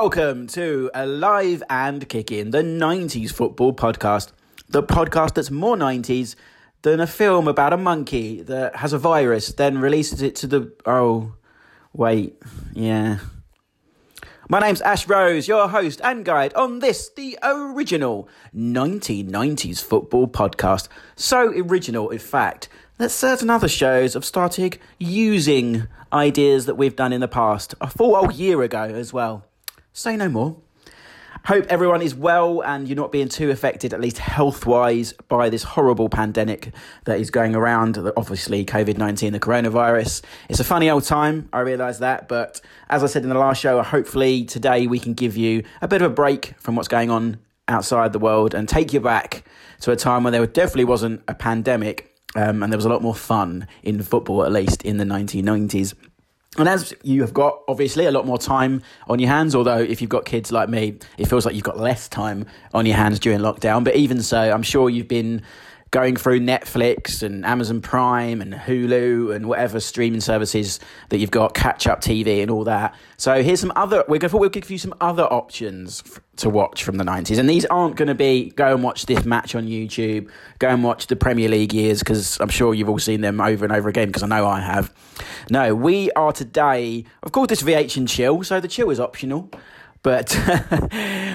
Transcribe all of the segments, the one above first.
Welcome to Alive and Kicking, the 90s football podcast. The podcast that's more 90s than a film about a monkey that has a virus, then releases it to the. Oh, wait. Yeah. My name's Ash Rose, your host and guide on this, the original 1990s football podcast. So original, in fact, that certain other shows have started using ideas that we've done in the past, a full old year ago as well. Say no more. Hope everyone is well and you're not being too affected, at least health wise, by this horrible pandemic that is going around. Obviously, COVID 19, the coronavirus. It's a funny old time, I realise that. But as I said in the last show, hopefully today we can give you a bit of a break from what's going on outside the world and take you back to a time when there definitely wasn't a pandemic um, and there was a lot more fun in football, at least in the 1990s. And as you have got, obviously, a lot more time on your hands, although if you've got kids like me, it feels like you've got less time on your hands during lockdown. But even so, I'm sure you've been going through Netflix and Amazon Prime and Hulu and whatever streaming services that you've got, catch up TV and all that. So here's some other. We're going to, we'll give you some other options f- to watch from the 90s, and these aren't going to be go and watch this match on YouTube, go and watch the Premier League years because I'm sure you've all seen them over and over again because I know I have. No, we are today. Of course, this VH and chill, so the chill is optional but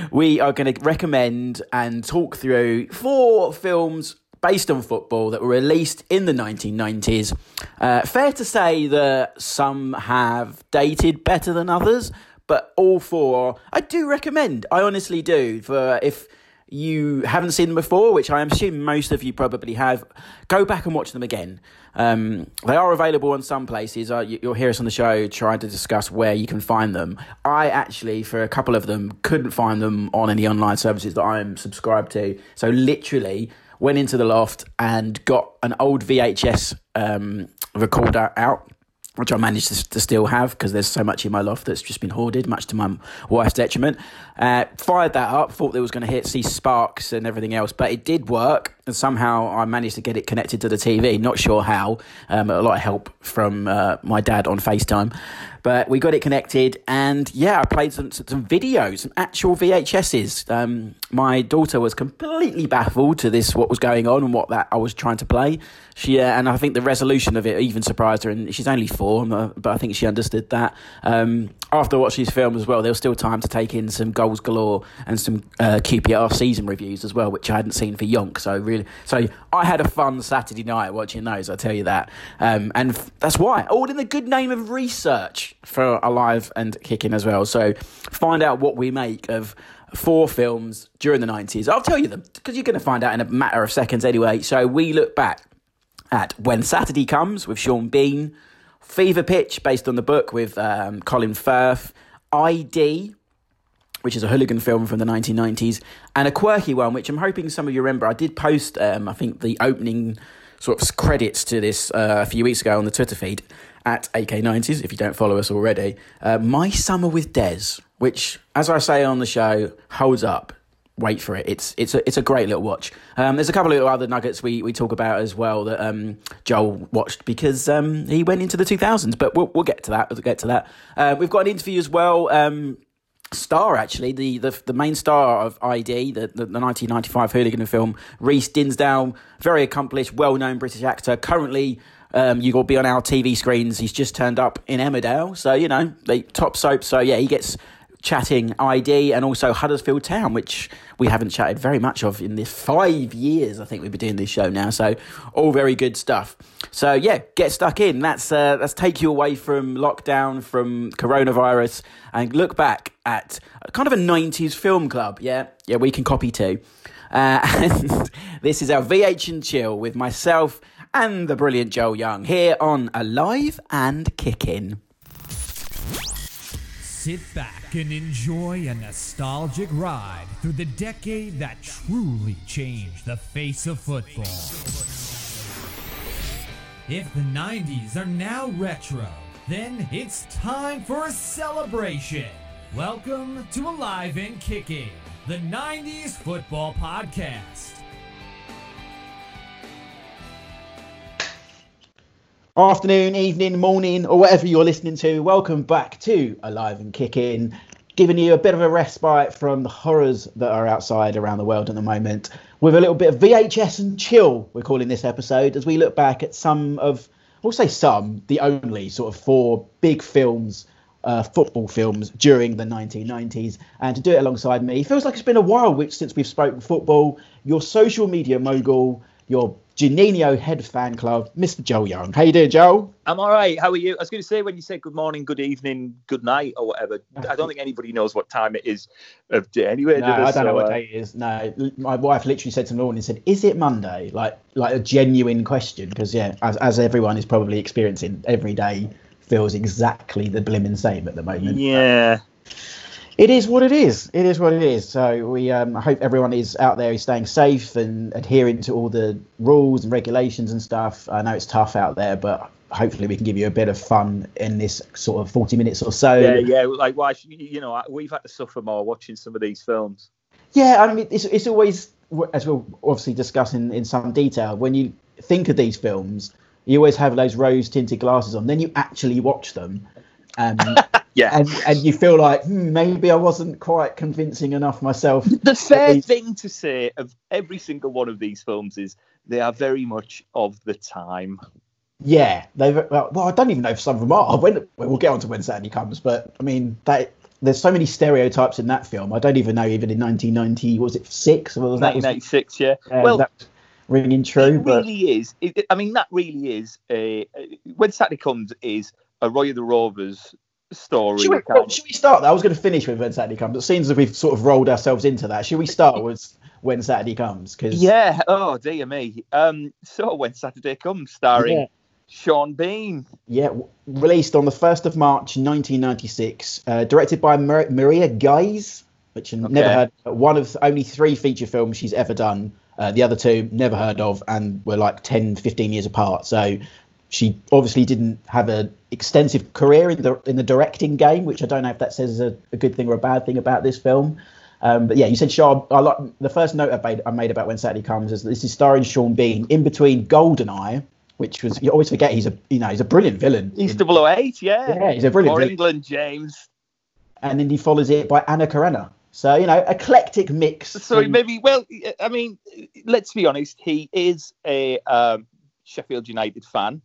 we are going to recommend and talk through four films based on football that were released in the 1990s. Uh, fair to say that some have dated better than others, but all four I do recommend. I honestly do. For if you haven't seen them before, which I assume most of you probably have, go back and watch them again. Um, they are available in some places. Uh, you, will hear us on the show trying to discuss where you can find them. I actually, for a couple of them, couldn't find them on any online services that I'm subscribed to. So literally, went into the loft and got an old VHS um, recorder out which I managed to, to still have because there's so much in my loft that's just been hoarded, much to my wife's detriment. Uh, fired that up, thought it was going to hit, see sparks and everything else, but it did work, and somehow I managed to get it connected to the TV. Not sure how. Um, a lot of help from uh, my dad on FaceTime, but we got it connected, and yeah, I played some some videos, some actual VHSs. Um, my daughter was completely baffled to this, what was going on, and what that I was trying to play. She uh, and I think the resolution of it even surprised her, and she's only four, but I think she understood that. Um, after watching these films as well, there was still time to take in some goals galore and some uh, QPR season reviews as well, which I hadn't seen for Yonk. So really, so I had a fun Saturday night watching those. I tell you that, um, and f- that's why all in the good name of research for Alive and Kicking as well. So find out what we make of four films during the 90s. I'll tell you them because you're going to find out in a matter of seconds anyway. So we look back at When Saturday Comes with Sean Bean. Fever Pitch, based on the book with um, Colin Firth, ID, which is a hooligan film from the 1990s, and a quirky one, which I'm hoping some of you remember. I did post, um, I think, the opening sort of credits to this uh, a few weeks ago on the Twitter feed at AK90s, if you don't follow us already. Uh, My Summer with Des, which, as I say on the show, holds up wait for it. It's it's a it's a great little watch. Um, there's a couple of other nuggets we, we talk about as well that um, Joel watched because um, he went into the 2000s. But we'll we'll get to that. We'll get to that. Uh, we've got an interview as well. Um, star actually the, the the main star of ID the, the, the 1995 hooligan film Reece Dinsdale very accomplished well known British actor currently um, you will be on our TV screens. He's just turned up in Emmerdale, so you know the top soap. So yeah, he gets chatting ID and also Huddersfield Town, which we haven't chatted very much of in this five years. I think we've been doing this show now, so all very good stuff. So yeah, get stuck in. Let's uh, let's take you away from lockdown, from coronavirus, and look back at kind of a '90s film club. Yeah, yeah, we can copy too. Uh, and this is our VH and Chill with myself and the brilliant Joel Young here on Alive and Kicking. Sit back and enjoy a nostalgic ride through the decade that truly changed the face of football. If the 90s are now retro, then it's time for a celebration. Welcome to Alive and Kicking, the 90s football podcast. Afternoon, evening, morning, or whatever you're listening to. Welcome back to Alive and Kicking. giving you a bit of a respite from the horrors that are outside around the world at the moment with a little bit of VHS and chill, we're calling this episode, as we look back at some of, we'll say some, the only sort of four big films. Uh, football films during the 1990s, and to do it alongside me, feels like it's been a while which since we've spoken football. Your social media mogul, your Janino Head Fan Club, Mr. Joe Young. How you doing, Joel? I'm all right. How are you? I was going to say when you say good morning, good evening, good night, or whatever. I don't think anybody knows what time it is of day anyway. No, I don't so, know what uh, day it is. No, my wife literally said to me and said, "Is it Monday?" Like, like a genuine question because yeah, as, as everyone is probably experiencing, every day feels exactly the blimmin' same at the moment. Yeah it is what it is. It is what it is. So we um, hope everyone is out there is staying safe and adhering to all the rules and regulations and stuff. I know it's tough out there, but hopefully we can give you a bit of fun in this sort of 40 minutes or so. Yeah, yeah. Like, why, should you know, we've had to suffer more watching some of these films. Yeah, I mean, it's, it's always, as we'll obviously discuss in, in some detail, when you think of these films, you always have those rose tinted glasses on. Then you actually watch them. Um, Yeah, and and you feel like hmm, maybe I wasn't quite convincing enough myself. The fair thing to say of every single one of these films is they are very much of the time. Yeah, they well, well, I don't even know if some of them are. When we'll get on to when Saturday comes, but I mean that there's so many stereotypes in that film. I don't even know even in 1990 was it six or was 1996? yeah. Uh, well, ringing true. It but... really is. It, I mean, that really is. A, when Saturday comes is a Roy of the Rovers story. Should we, well, should we start? That? I was going to finish with when Saturday comes. It seems as we've sort of rolled ourselves into that. Should we start with when Saturday comes? Because yeah, oh dear me. Um, so when Saturday comes, starring yeah. Sean Bean. Yeah, released on the first of March, 1996. Uh, directed by Mar- Maria Giese, which I okay. never heard. One of only three feature films she's ever done. Uh, the other two never heard of and were like 10 15 years apart so she obviously didn't have an extensive career in the in the directing game, which I don't know if that says a, a good thing or a bad thing about this film. Um, but yeah, you said Sean. I like the first note I made, I made about when Saturday comes is this is starring Sean Bean in between Goldeneye, which was you always forget he's a you know he's a brilliant villain. He's 008, yeah. Yeah, he's a brilliant. Or villain. England, James. And then he follows it by Anna Karenina. So you know, eclectic mix. So maybe, well, I mean, let's be honest. He is a um, Sheffield United fan.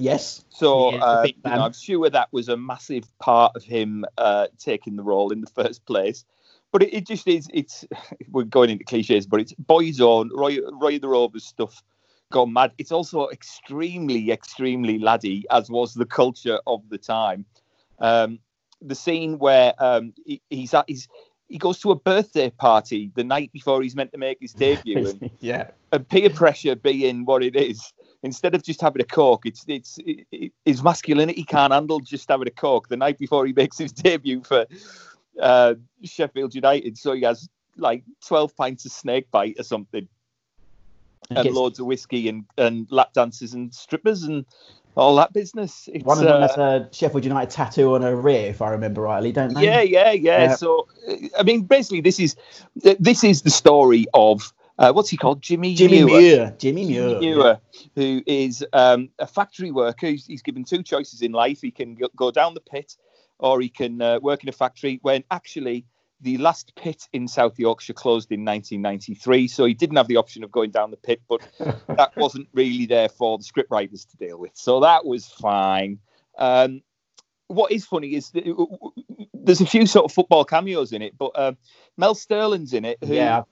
Yes. So uh, you know, I'm sure that was a massive part of him uh, taking the role in the first place. But it, it, just is. It's we're going into cliches, but it's boys on Roy, Roy the Rovers stuff gone mad. It's also extremely, extremely laddie, as was the culture of the time. Um, the scene where um, he, he's at his he goes to a birthday party the night before he's meant to make his debut. And, yeah. And peer pressure being what it is, instead of just having a coke, it's it's it, his masculinity can't handle just having a coke the night before he makes his debut for uh, Sheffield United. So he has like twelve pints of snake bite or something, and gets... loads of whiskey and and lap dances and strippers and all that business. It's, One of them uh, has a Sheffield United tattoo on her rear, if I remember rightly, don't they? Yeah, yeah, yeah. yeah. So, I mean, basically, this is this is the story of uh, what's he called? Jimmy Jimmy Muir. Muir. Jimmy Muir. Jimmy Muir yeah. who is um, a factory worker. He's, he's, given two choices in life. He can go down the pit or he can uh, work in a factory when actually the last pit in South Yorkshire closed in 1993. So he didn't have the option of going down the pit, but that wasn't really there for the scriptwriters to deal with. So that was fine. Um, what is funny is there's a few sort of football cameos in it, but uh, Mel Sterland's in it. Who, yeah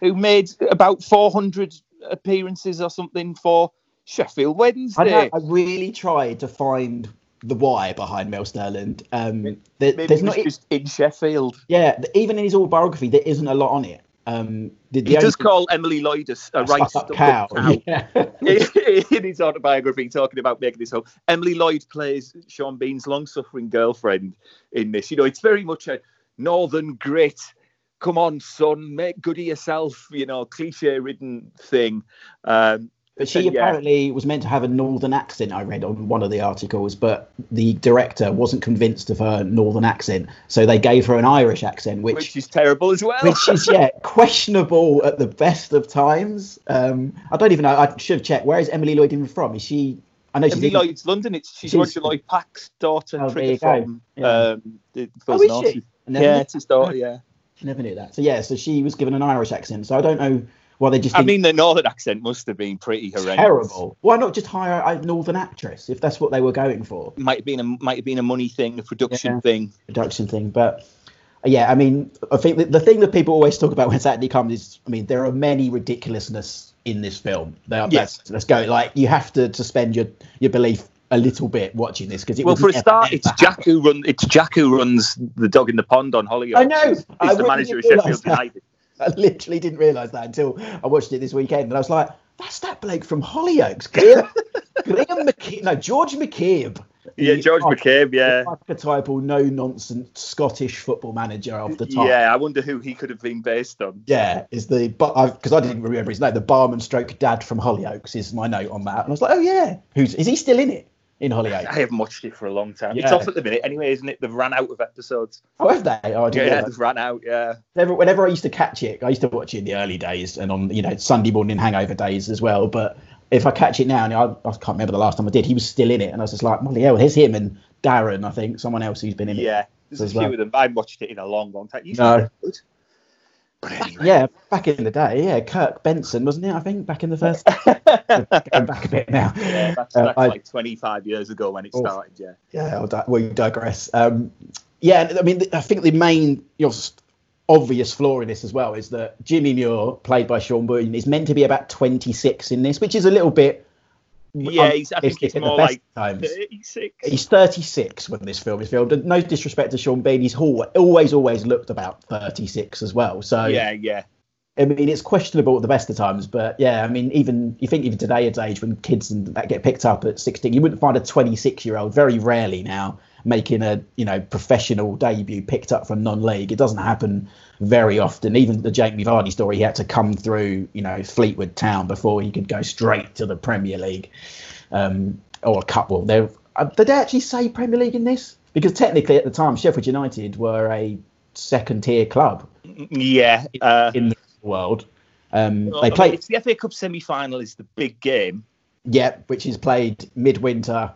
who made about 400 appearances or something for Sheffield Wednesday. I, I really tried to find the why behind Mel Sterland. Um, there, there's not just in Sheffield. Yeah, even in his autobiography, there isn't a lot on it. Um, the, the he does call Emily Lloyd a, a right cow. cow. Yeah. in his autobiography, talking about making this home, Emily Lloyd plays Sean Bean's long-suffering girlfriend in this. You know, it's very much a northern grit come on, son, make good of yourself, you know, cliche ridden thing. Um, but she apparently was meant to have a northern accent, I read on one of the articles, but the director wasn't convinced of her northern accent. So they gave her an Irish accent, which, which is terrible as well. which is, yeah, questionable at the best of times. Um, I don't even know. I should have checked. Where is Emily Lloyd even from? Is she. I know Emily Lloyd's London. It's she's, she's Roger Lloyd Pack's daughter oh, from yeah. um, the, oh, is she? Yeah, it's his daughter. Yeah. Never knew that. So yeah, so she was given an Irish accent. So I don't know why they just. I mean, the northern accent must have been pretty horrendous. terrible. Why not just hire a northern actress if that's what they were going for? Might have been a might have been a money thing, a production Yeah. thing. production thing. But uh, yeah, I mean, I think the, the thing that people always talk about when Saturday comes is, I mean, there are many ridiculousness in this film. Are, Yes. let's, let's go. Like you have to suspend your your belief a little bit watching this because it. Well, for a start, it's happen. Jack who run. It's Jack who runs the dog in the pond on Hollyoaks. I know. He's, I the manager of Sheffield that. United. I literally didn't realise that until I watched it this weekend, and I was like, "That's that bloke from Hollyoaks, Graham, Graham McKeeb, no George McCabe." Yeah, George arch- McCabe. Yeah, archetypal, no nonsense Scottish football manager of the time. yeah. I wonder who he could have been based on. Yeah, is the but because I didn't remember his name. The barman stroke dad from Hollyoaks is my note on that, and I was like, oh yeah, who's is he still in it in Hollyoaks? I haven't watched it for a long time. It's off at the minute, anyway, isn't it? They've ran out of episodes. Oh, have they? Oh, I Yeah, didn't they've ran out. Yeah. Whenever, whenever I used to catch it, I used to watch it in the early days and on you know Sunday morning hangover days as well. But if I catch it now, and I, I can't remember the last time I did, he was still in it, and I was just like, Molly, hell, here's him and Darren, I think, someone else who's been in it. Yeah, there's a few well. of them. I watched it in a long, long time. To No. Be good. But anyway, Yeah, back in the day, yeah, Kurt Benson, wasn't it? I think back in the first. going back a bit now. yeah, that's, Uh, that's I- like 25 years ago when it Oh. started. Yeah. yeah, di- we digress. Um, yeah, I mean, I think the main you know, obvious flaw in this as well is that Jimmy Muir, played by Sean Bean, is meant to be about 26 in this, which is a little bit. Yeah, he's, I think the more best like times. 36. He's 36 when this film is filmed. And no disrespect to Sean Bean, he's always, always looked about 36 as well. So Yeah, yeah. I mean, it's questionable at the best of times, but yeah, I mean, even you think even today's age, when kids and that get picked up at 16, you wouldn't find a 26 year old very rarely now making a you know professional debut picked up from non-league. It doesn't happen very often. Even the Jamie Vardy story, he had to come through you know Fleetwood Town before he could go straight to the Premier League, um, or a couple. Uh, did they actually say Premier League in this? Because technically, at the time, Sheffield United were a second-tier club Yeah. Uh, in the world. Um, well, they played, It's the FA Cup semi final is the big game. yeah, which is played midwinter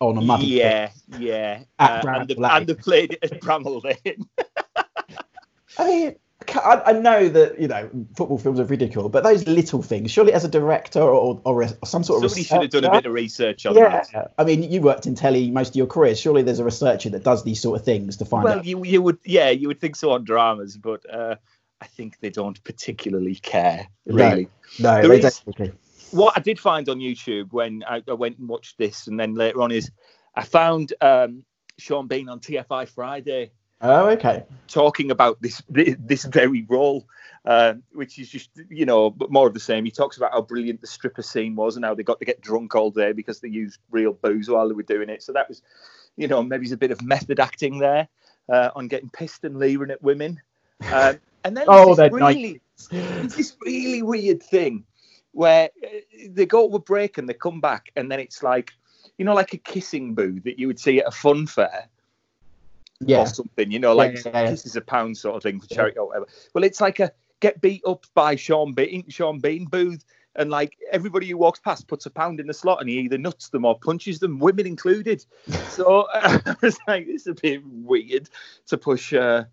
on a muddy pitch. Yeah, yeah. At Uh, and, the, and they played it at Bramall Lane. I mean, I, I know that you know football films are ridiculous, but those little things, surely as a director or, or, a- some sort of Somebody should have done a bit of research on Yeah, that. I mean, you worked in telly most of your career. Surely there's a researcher that does these sort of things to find Well, out. you you would yeah you would think so on dramas, but uh, I think they don't particularly care really. No, there they is- don't. What I did find on YouTube when I, I went and watched this, and then later on is I found um, Sean Bean on TFI Friday Oh, okay. talking about this this very role, uh, which is just you know more of the same. He talks about how brilliant the stripper scene was and how they got to get drunk all day because they used real booze while they were doing it. So that was, you know, maybe there's a bit of method acting there uh, on getting pissed and leering at women. Um, and then Oh, this really, it's this really weird thing where uh, they go to a break and they come back and then it's like, you know, like a kissing booth that you would see at a fun fair Yeah. or something, you know, like Yeah, yeah, this is a pound sort of thing for charity or whatever. Well, it's like a get beat up by Sean Bean, Sean Bean booth, and like everybody who walks past puts a pound in the slot, and he either nuts them or punches them, women included. So I was like, this is a bit weird to push. Uh,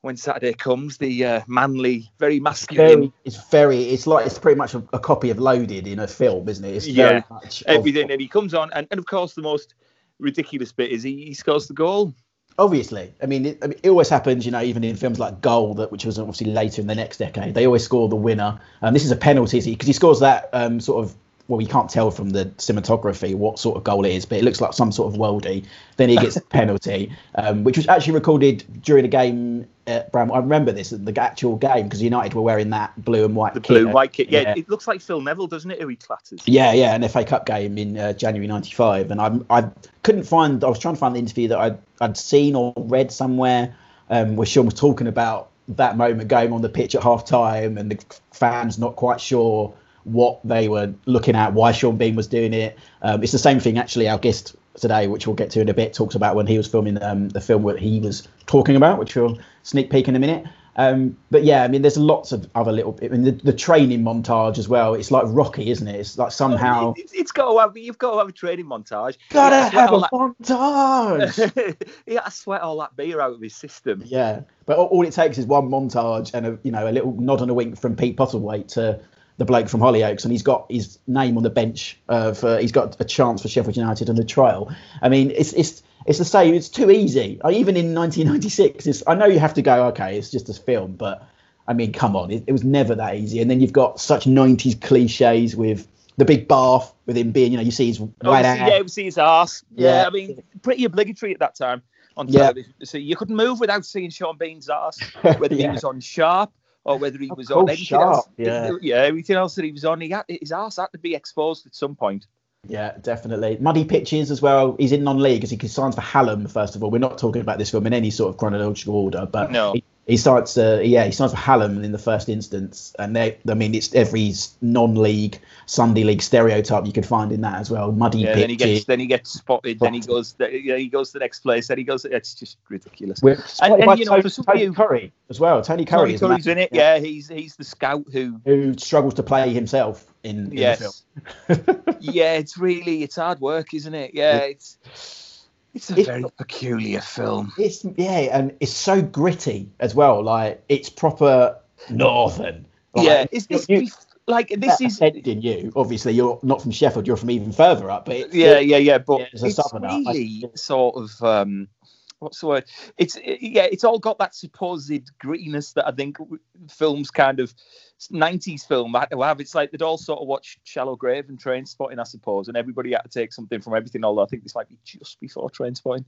when Saturday comes, the uh, manly, very masculine, Very, it's very, it's like it's pretty much a, a copy of Loaded in a film, isn't it? It's very Yeah. much of- everything, and he comes on, and, and of course the most ridiculous bit is he, he scores the goal. Obviously. I mean it, I mean, it always happens you know even in films like goal that which was obviously later in the next decade they always score the winner. And this is a penalty because he scores that um, sort of well you can't tell from the cinematography what sort of goal it is but it looks like some sort of worldie then he gets a penalty um, which was actually recorded during a game at Bramall. I remember this the actual game because United were wearing that blue and white The kit. blue and white kit. Yeah, yeah. it looks like Phil Neville, doesn't it? Who he clatters. Yeah, yeah, an FA Cup game in uh, January '95, and I I couldn't find. I was trying to find the interview that I'd I'd seen or read somewhere um, where Sean was talking about that moment going on the pitch at half time, and the fans not quite sure what they were looking at, why Sean Bean was doing it. Um, it's the same thing actually. Our guest today, which we'll get to in a bit, talks about when he was filming um, the film that he was talking about, which we'll sneak peek in a minute. Um, but yeah, I mean, there's lots of other little. I mean, the, the training montage as well. It's like Rocky, isn't it? It's like somehow. It's, it's got to have, you've got to have a training montage. Gotta Yeah, have a that- montage. he had to sweat all that beer out of his system. yeah, but all, all it takes is one montage and a you know a little nod and a wink from Pete Postlethwaite to the bloke from Hollyoaks, and he's got his name on the bench uh. He's got a chance for Sheffield United on the trial. I mean, it's it's. It's the same. It's too easy. Uh, Even in 1996, it's, I know you have to go. Okay, it's just a film, but I mean, come on, it, it was never that easy. And then you've got such 90s cliches with the big bath, with him being, you know, you see his Oh, white we yeah, we see his arse. Yeah. Yeah. I mean, pretty obligatory at that time on Yeah. So you couldn't move without seeing Sean Bean's ass, whether he was on Sharpe or whether he was on anything else. Sharpe, yeah. yeah, everything else that he was on, he had, his arse had to be exposed at some point. Yeah, definitely. Muddy pitches as well. He's in non-league as he signs for Hallam. First of all, we're not talking about this film in any sort of chronological order, but No. he, he starts. Uh, yeah, he signs for Hallam in the first instance, and they, I mean, it's every non-league Sunday league stereotype you could find in that as well. Muddy Yeah, then he gets then he gets spotted. Then he goes. Yeah, he goes to the next place. Then he goes. It's just ridiculous. We're and, by you know, Tony, for Tony Currie as well. Tony Currie Tony is Currie's in it. Yeah, he's he's the scout who. who struggles to play himself in, in the Yes. film. yeah, it's really it's hard work, isn't it? Yeah, it's it's a It's- very peculiar film. It's yeah, and it's so gritty as well. Like it's proper northern. Like, yeah, is this you- like this is in you. Obviously, you're not from Sheffield. You're from even further up. But it's, Yeah, yeah, yeah. But Yeah, as a it's southerner, I- really sort of um, what's the word? It's yeah, it's all got that supposed grittiness that I think films kind of. 90s film have it's like they'd all sort of watched Shallow Grave and Trainspotting, I suppose, and everybody had to take something from everything. Although I think this might be just before Trainspotting,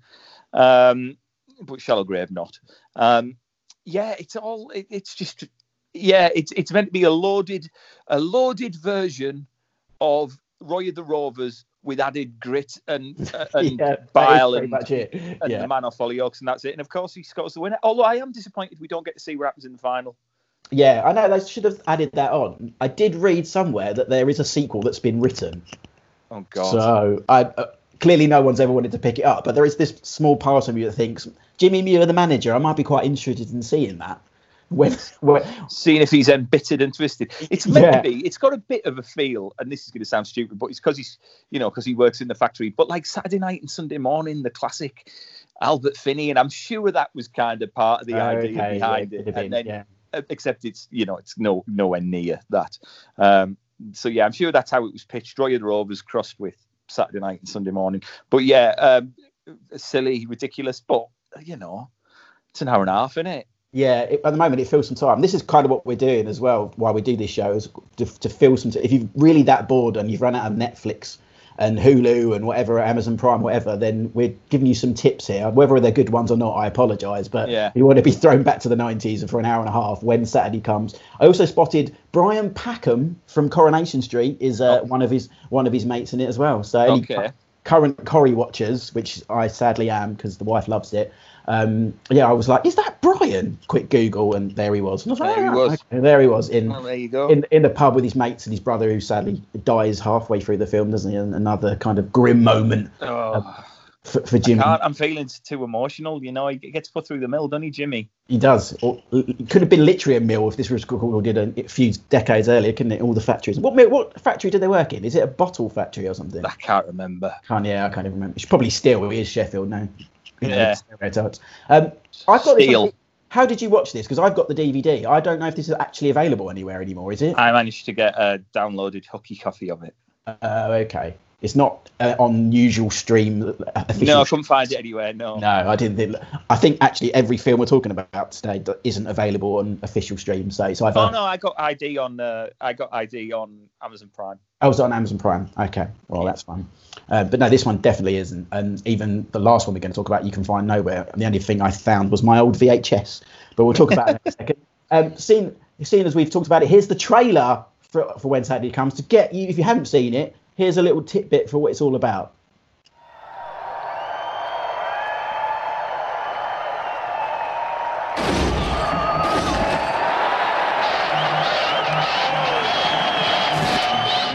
um, but Shallow Grave not. Um, yeah, it's all. It, it's just yeah, it's it's meant to be a loaded a loaded version of Roy of the Rovers with added grit and uh, and yeah, bile and, and the man off Hollyoaks and that's it. And of course he scores the winner. Although I am disappointed we don't get to see what happens in the final. yeah. I know they should have added that on. I did read somewhere that there is a sequel that's been written. Oh God. So I uh, clearly no one's ever wanted to pick it up. But there is this small part of me that thinks Jimmy Muir, the manager, I might be quite interested in seeing that. When, when Seeing if he's embittered and twisted. It's meant Yeah. to be. It's got a bit of a feel, and this is going to sound stupid, but it's because he's, you know, because he works in the factory. But like Saturday night and Sunday morning, the classic Albert Finney, and I'm sure that was kind of part of the idea Okay, behind could it. have And then yeah. uh, except it's you know it's no nowhere near that. Um, so yeah, I'm sure that's how it was pitched. Roy the Rovers crossed with Saturday night and Sunday morning. But yeah, um, silly, ridiculous, but you know, it's an hour and a half, isn't it? Yeah, it, at the moment it fills some time. This is kind of what we're doing as well while we do this show is to, to fill some. Time. If you're really that bored and you've run out of Netflix and Hulu and whatever, Amazon Prime, whatever, then we're giving you some tips here. Whether they're good ones or not, I apologise, but Yeah. you want to be thrown back to the 90s for an hour and a half when Saturday comes. I also spotted Brian Packham from Coronation Street is uh, Oh. one of his one of his mates in it as well. So any Okay. current Corrie watchers, which I sadly am because the wife loves it. Um, yeah, I was like, "Is that Brian?" Quick Google, and there he was. And I was like, There he "Ah, was. okay." There he was in Well, there you go. in in the pub with his mates and his brother, who sadly dies halfway through the film, doesn't he? And another kind of grim moment oh, for, for Jimmy. can't, I'm feeling too emotional. You know, he gets put through the mill, doesn't he, Jimmy? He does. Or, it could have been literally a mill if this was recorded a few decades earlier, couldn't it? All the factories. What what factory did they work in? Is it a bottle factory or something? I can't remember. Can't yeah, I can't even remember. It's probably steel. It is Sheffield now. You know, Yeah. stereotypes. Um, I've got this. Steel. How did you watch this? Because I've got the DVD. I don't know if this is actually available anywhere anymore. Is it? I managed to get a downloaded hooky copy of it. Uh, okay. It's not uh, on usual stream. uh, No, I couldn't find it anywhere. No. No, I didn't think. I think actually every film we're talking about today that isn't available on official stream. So it's either Oh no, I got ID on. Uh, I got ID on Amazon Prime. I was on Amazon Prime. Okay, well that's fine. Uh, but no, this one definitely isn't. And even the last one we're going to talk about, you can find nowhere. And the only thing I found was my old VHS. But we'll talk about that in a second. Um, seeing, seeing as we've talked about it, here's the trailer for, for when Saturday comes to get you. If you haven't seen it, here's a little tidbit for what it's all about.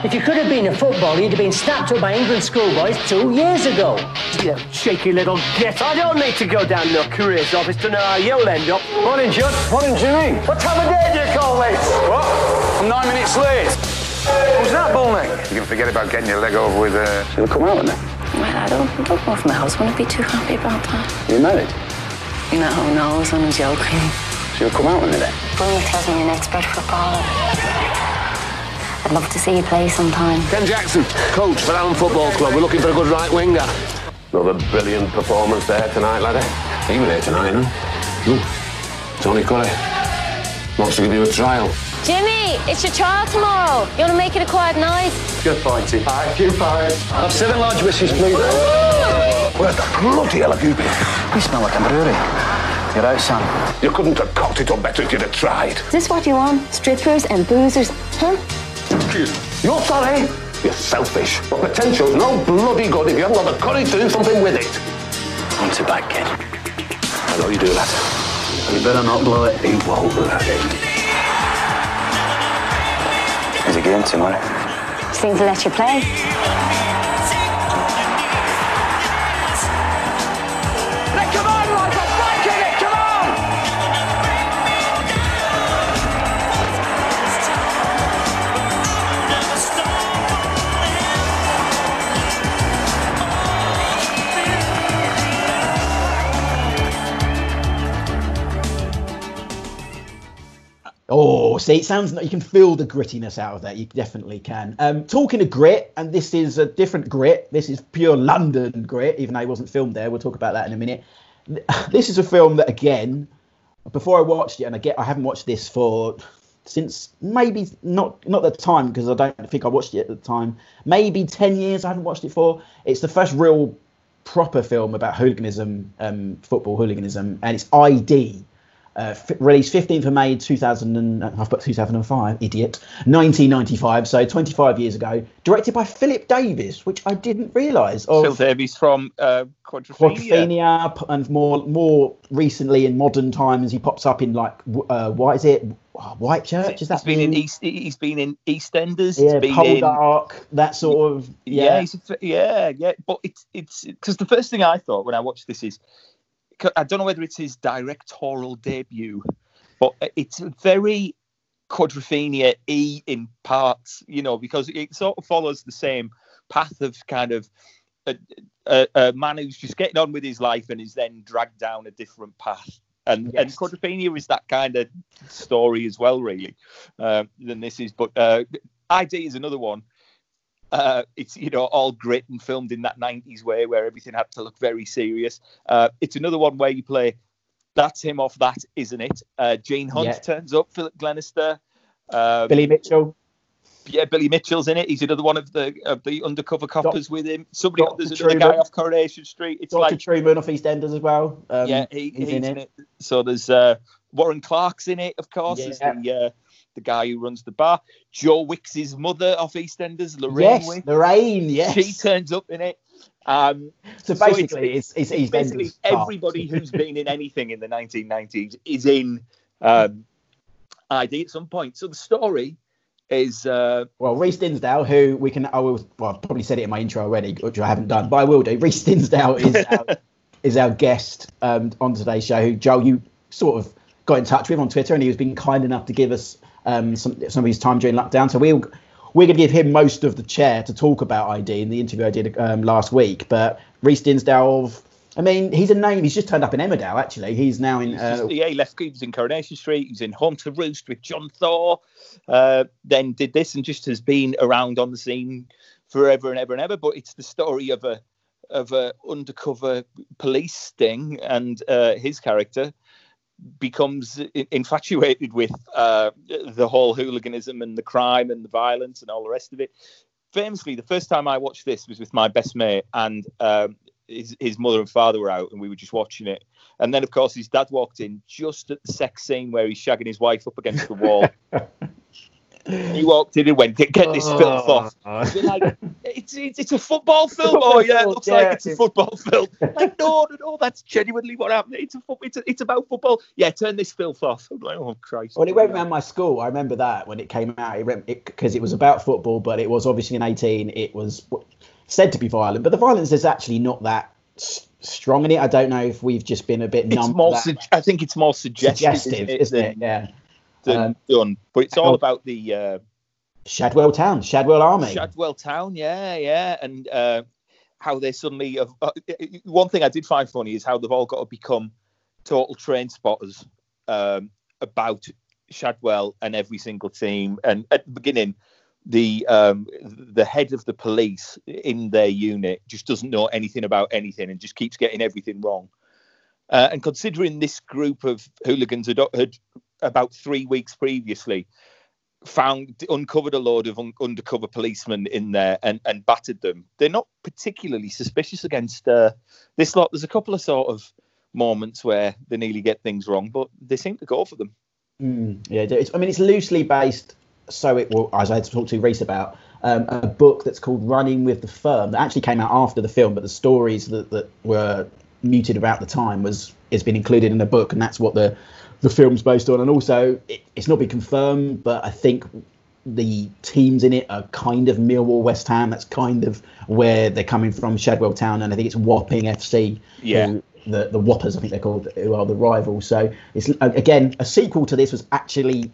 If you could have been a footballer, you'd have been snapped up by England schoolboys two years ago. You shaky little git. I don't need to go down no careers office to know how you'll end up. Morning, Judd. Morning, Jimmy. What time of day do you call late? What? I'm nine minutes late. Who's that, Bullneck? You can forget about getting your leg over with, uh... She'll come out, isn't it? Well, I don't, I don't know if my husband would be too happy about that. You married? No, no, I was only joking. She'll come out in a minute. Bruno tells me you're an expert footballer. I'd love to see you play sometime. Ken Jackson, coach for Allen Football Club. We're looking for a good right winger. Another brilliant performance there tonight, laddie. He was there tonight, huh? Ooh, Tony Currie. Wants to give you a trial. Jimmy, it's your trial tomorrow. You want to make it a quiet night? Good fighting. Aye, you fight. I've seven large whiskies, please. Where the bloody hell have you been? You smell like a brewery. You're out, son. You couldn't have cocked it up better if you'd have tried. Is this what you want? Strippers and boozers, huh? You're sorry? You're selfish. But potential's no bloody good if you haven't got the courage to do something with it. Want it back, kid. I know you do that. You better not blow it. He won't, laddie. There's a game tomorrow. Seem to let you play. Oh, see, it sounds you can feel the grittiness out of that. You definitely can. Um, talking of grit, and this is a different grit. This is pure London grit, even though it wasn't filmed there. We'll talk about that in a minute. This is a film that, again, before I watched it, and I get, I haven't watched this for since maybe not not the time because I don't think I watched it at the time. Maybe ten years I haven't watched it for. It's the first real proper film about hooliganism, um, football hooliganism, and it's ID. Uh, f- released 15th of May 2000 and, uh, I've put 2005 idiot 1995 so 25 years ago directed by Philip Davis which I didn't realise of Phil Davis from uh, Quadrophenia. Quadrophenia and more more recently in modern times he pops up in like uh, what is it White Church is that He's been in East. He's been in EastEnders. yeah he's in, Poldark that sort of yeah, yeah, he's a yeah, yeah. But it's it's because the first thing I thought when I watched this is I don't know whether it's his directorial debut, but it's very Quadrophenia E in parts, you know, because it sort of follows the same path of kind of a, a, a man who's just getting on with his life and is then dragged down a different path. And, and Quadrophenia is that kind of story as well, really, uh, than this is. But uh, ID is another one. Uh, it's you know all grit and filmed in that 90s way where everything had to look very serious. Uh, it's another one where you play that's him off that, isn't it? Uh, Gene Hunt Yeah. turns up, Philip Glenister. Um, Billy Mitchell yeah, Billy Mitchell's in it. He's another one of the of the undercover coppers with him. Somebody Dr. there's another guy off Coronation Street. It's Dr. like Truman off EastEnders as well um, yeah, he, he's he's, in in, it. it. So there's uh, Warren Clarke's in it, of course, as Yeah. The guy who runs the bar. Joe Wicks's mother off EastEnders, Lorraine yes Wicks. Lorraine yes She turns up in it. Um, so so it's- basically it's it's, basically everybody who's been in anything in the 1990s is in um, ID at some point. So the story is uh, Well, Reece Dinsdale, who we can, I will, well, I've probably said it in my intro already, which I haven't done, but I will do. Reece Dinsdale is our, is our guest um, on today's show, who Joel, you sort of got in touch with on Twitter, and he was being kind enough to give us um, some some of his time during lockdown. So we'll we're going to give him most of the chair to talk about ID in the interview I did um, last week. But Reece Dinsdale, of, I mean, he's a name. He's just turned up in Emmerdale. Actually, he's now in. Uh, yeah, he left. He was in Coronation Street. He was in Home to Roost with John Thaw. Uh, then did this and just has been around on the scene forever and ever and ever. But it's the story of a of a undercover police sting, and uh, his character becomes infatuated with uh, the whole hooliganism and the crime and the violence and all the rest of it. Famously, the first time I watched this was with my best mate, and um, his, his mother and father were out, and we were just watching it. And then, of course, his dad walked in just at the sex scene where he's shagging his wife up against the wall. he walked in and went, "Get, get this filth oh. off." But, like, it's, it's it's a football film. oh yeah, it film, looks like it's a football film. like no, no, no, that's genuinely what happened. It's a it's a, it's about football. Yeah, turn this filth off. I'm like, oh Christ. When it went around my school, I remember that when it came out, it because it, was about football, but it was obviously an 18. It was said to be violent, but the violence is actually not that strong in it. I don't know if we've just been a bit numb. to more. Sug- I think it's more suggestive, suggestive, isn't it? Yeah. Um, done. But it's all about the. Uh, Shadwell Town, Shadwell Army. Shadwell Town, yeah, yeah, and uh, how they suddenly. Have, uh, one thing I did find funny is how they've all got to become total train spotters um, about Shadwell and every single team. And at the beginning, the um, the head of the police in their unit just doesn't know anything about anything and just keeps getting everything wrong. Uh, and considering this group of hooligans had, had about three weeks previously found uncovered a load of un- undercover policemen in there and, and battered them. They're not particularly suspicious against uh, this lot. There's a couple of sort of moments where they nearly get things wrong, but they seem to go for them. Mm, yeah, I mean, it's loosely based. So it will, as I had to talk to Reece about, um, a book that's called Running with the Firm that actually came out after the film, but the stories that, that were muted about the time was has been included in the book, and that's what the the film's based on. And also, it, it's not been confirmed, but I think the teams in it are kind of Millwall, West Ham. That's kind of where they're coming from, Shadwell Town, and I think it's Wapping FC. Yeah. who- the the Whoppers, I think they're called, who are the rivals. So it's again a sequel to this was actually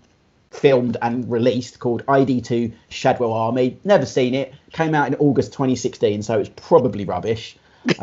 filmed and released called ID2 Shadwell Army. Never seen it. Came out in August 2016, so it's probably rubbish.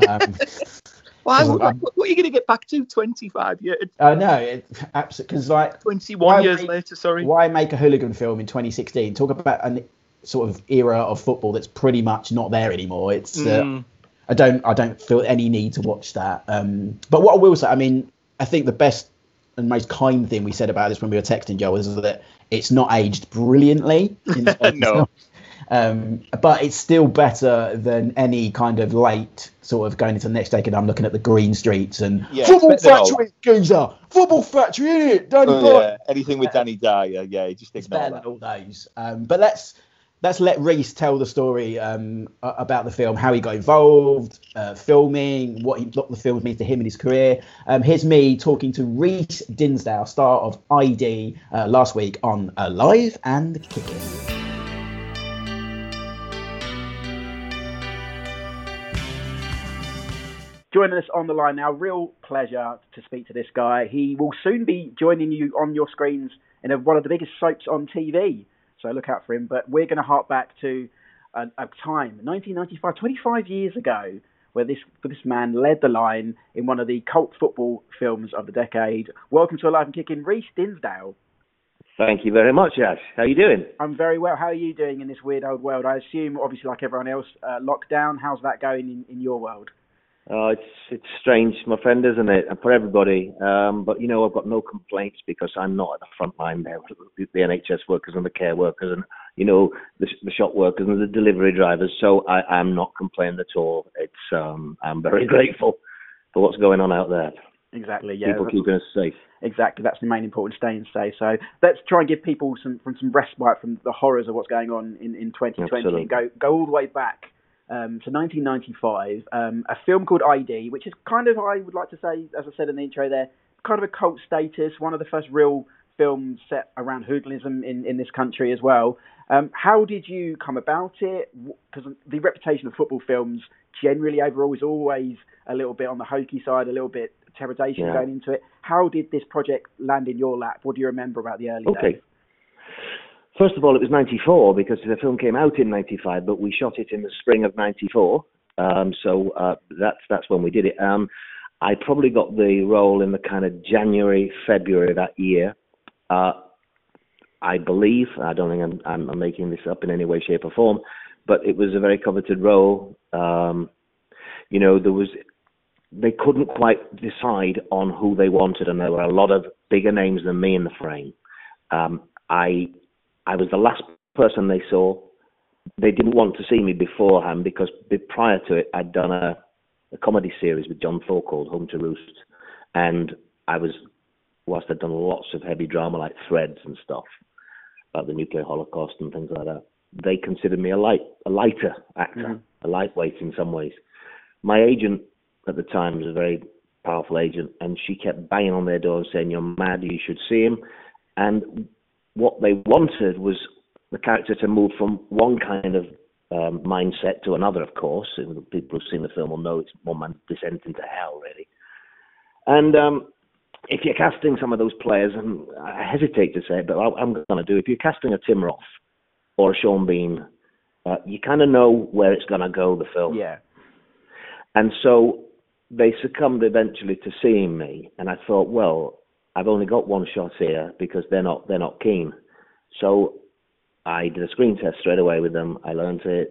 Um, Why? What, I'm- what are you going to get back to? 25 years, I know, absolutely, because like 21 years make- later. Sorry. why make a hooligan film in 2016? Talk about an sort of era of football that's pretty much not there anymore. It's uh, Mm. I don't I don't feel any need to watch that. Um, but what I will say, I mean, I think the best and most kind thing we said about this when we were texting Joe is that it's not aged brilliantly. In terms of- No. Um, but it's still better than any kind of late sort of going into the next decade. And I'm looking at the green streets and Yeah, football it's better than all factory, geezer, football factory, in it, Danny Oh, yeah. Anything with Danny Dyer, yeah, you just ignore that. all those. Um, but let's let's let Reece tell the story um, about the film, how he got involved, uh, filming, what, he, what the film means to him and his career. Um, here's me talking to Reece Dinsdale, star of ID, uh, last week on Alive and Kicking. Joining us on the line now, real pleasure to speak to this guy. He will soon be joining you on your screens in a, one of the biggest soaps on TV. So look out for him. But we're going to hark back to a, a time, 1995, 25 years ago, where this this man led the line in one of the cult football films of the decade. Welcome to Alive and Kicking, Reece Dinsdale. Thank you very much, Ash. How are you doing? I'm very well. How are you doing in this weird old world? I assume, obviously, like everyone else, uh, lockdown. How's that going in, in your world? Oh, it's it's strange, my friend, isn't it? And for everybody. Um, but you know, I've got no complaints because I'm not at the front line there. with The NHS workers and the care workers, and you know, the, the shop workers and the delivery drivers. So I, I'm not complaining at all. It's um, I'm very grateful for what's going on out there. Exactly. Yeah. People keeping us safe. Exactly, that's the main important, thing staying safe. So let's try and give people some from some respite from the horrors of what's going on in, in 2020 Absolutely. and go go all the way back um, to 1995. Um, a film called ID, which is kind of I would like to say, as I said in the intro, there kind of a cult status, one of the first real films set around hoodlism in, in this country as well. Um, how did you come about it? Because the reputation of football films generally overall is always a little bit on the hokey side, a little bit trepidation Yeah. going into it. How did this project land in your lap? What do you remember about the early Okay. days? First of all, it was 94 because the film came out in 95, but we shot it in the spring of 94. Um, so uh, that's that's when we did it. Um, I probably got the role in the kind of January, February that year. Uh, I believe, I don't think I'm, I'm, making this up in any way, shape, or form, but it was a very coveted role. Um, you know, there was they couldn't quite decide on who they wanted, and there were a lot of bigger names than me in the frame. Um, I I was the last person they saw. They didn't want to see me beforehand because prior to it, I'd done a, a comedy series with John Thaw called Home to Roost, and I was whilst I'd done lots of heavy drama like Threads and stuff about the nuclear holocaust and things like that. they considered me a light, a lighter actor, Mm-hmm. a lightweight in some ways. My agent at the time was a very powerful agent, and she kept banging on their door and saying, "You're mad. You should see him." And what they wanted was the character to move from one kind of um, mindset to another. Of course, And people who've seen the film will know it's one man's descent into hell, really. And um, if you're casting some of those players, and I hesitate to say it, but I- I'm going to do. If you're casting a Tim Roth or a Sean Bean, uh, you kind of know where it's going to go. The film. Yeah. And so they succumbed eventually to seeing me, and I thought, well, I've only got one shot here because they're not they're not keen. So I did a screen test straight away with them. I learned it.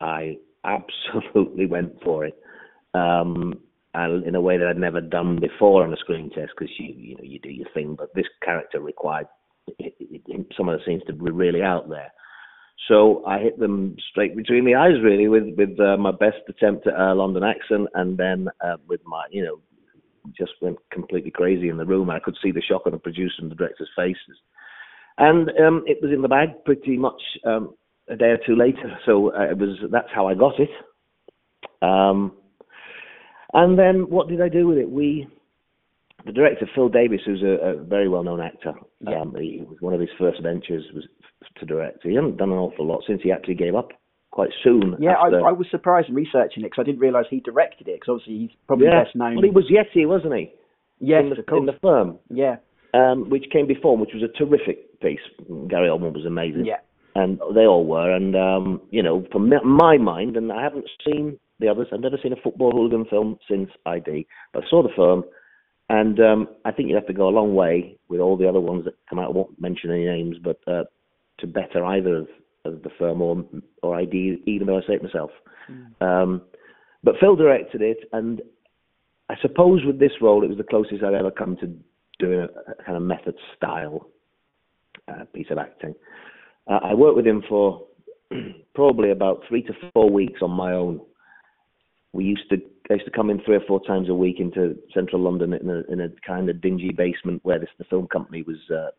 I absolutely went for it, um, and in a way that I'd never done before on a screen test because you you know you do your thing, but this character required it, it, some of the scenes to be really out there. So I hit them straight between the eyes, really, with with uh, my best attempt at a London accent, and then uh, with my, you know, just went completely crazy in the room. I could see the shock on the producer and the director's faces, and um, it was in the bag pretty much um, a day or two later. So uh, it was that's how I got it. Um, and then what did I do with it? We the director Phil Davis, who's a, a very well-known actor, um, he it was one of his first ventures was to direct. He hadn't done an awful lot since he actually gave up quite soon. Yeah, I, I was surprised in researching it because I didn't realise he directed it. Because obviously he's probably yeah. best known. Well, he was Yeti, wasn't he? yes, in the, in the firm, yeah, um, which came before, which was a terrific piece. Gary Oldman was amazing. yeah. and they all were. And um, you know, from my mind, and I haven't seen the others. I've never seen a football hooligan film since ID, but I saw the film, and um, I think you have to go a long way with all the other ones that come out. I won't mention any names, but uh, to better either of the firm or or ID, even though I say it myself. Um, but Phil directed it, and I suppose with this role, it was the closest I'd ever come to doing a, a kind of method style uh, piece of acting. Uh, I worked with him for probably about three to four weeks on my own. We used to I used to come in three or four times a week into central London in a in a kind of dingy basement where this the film company was uh,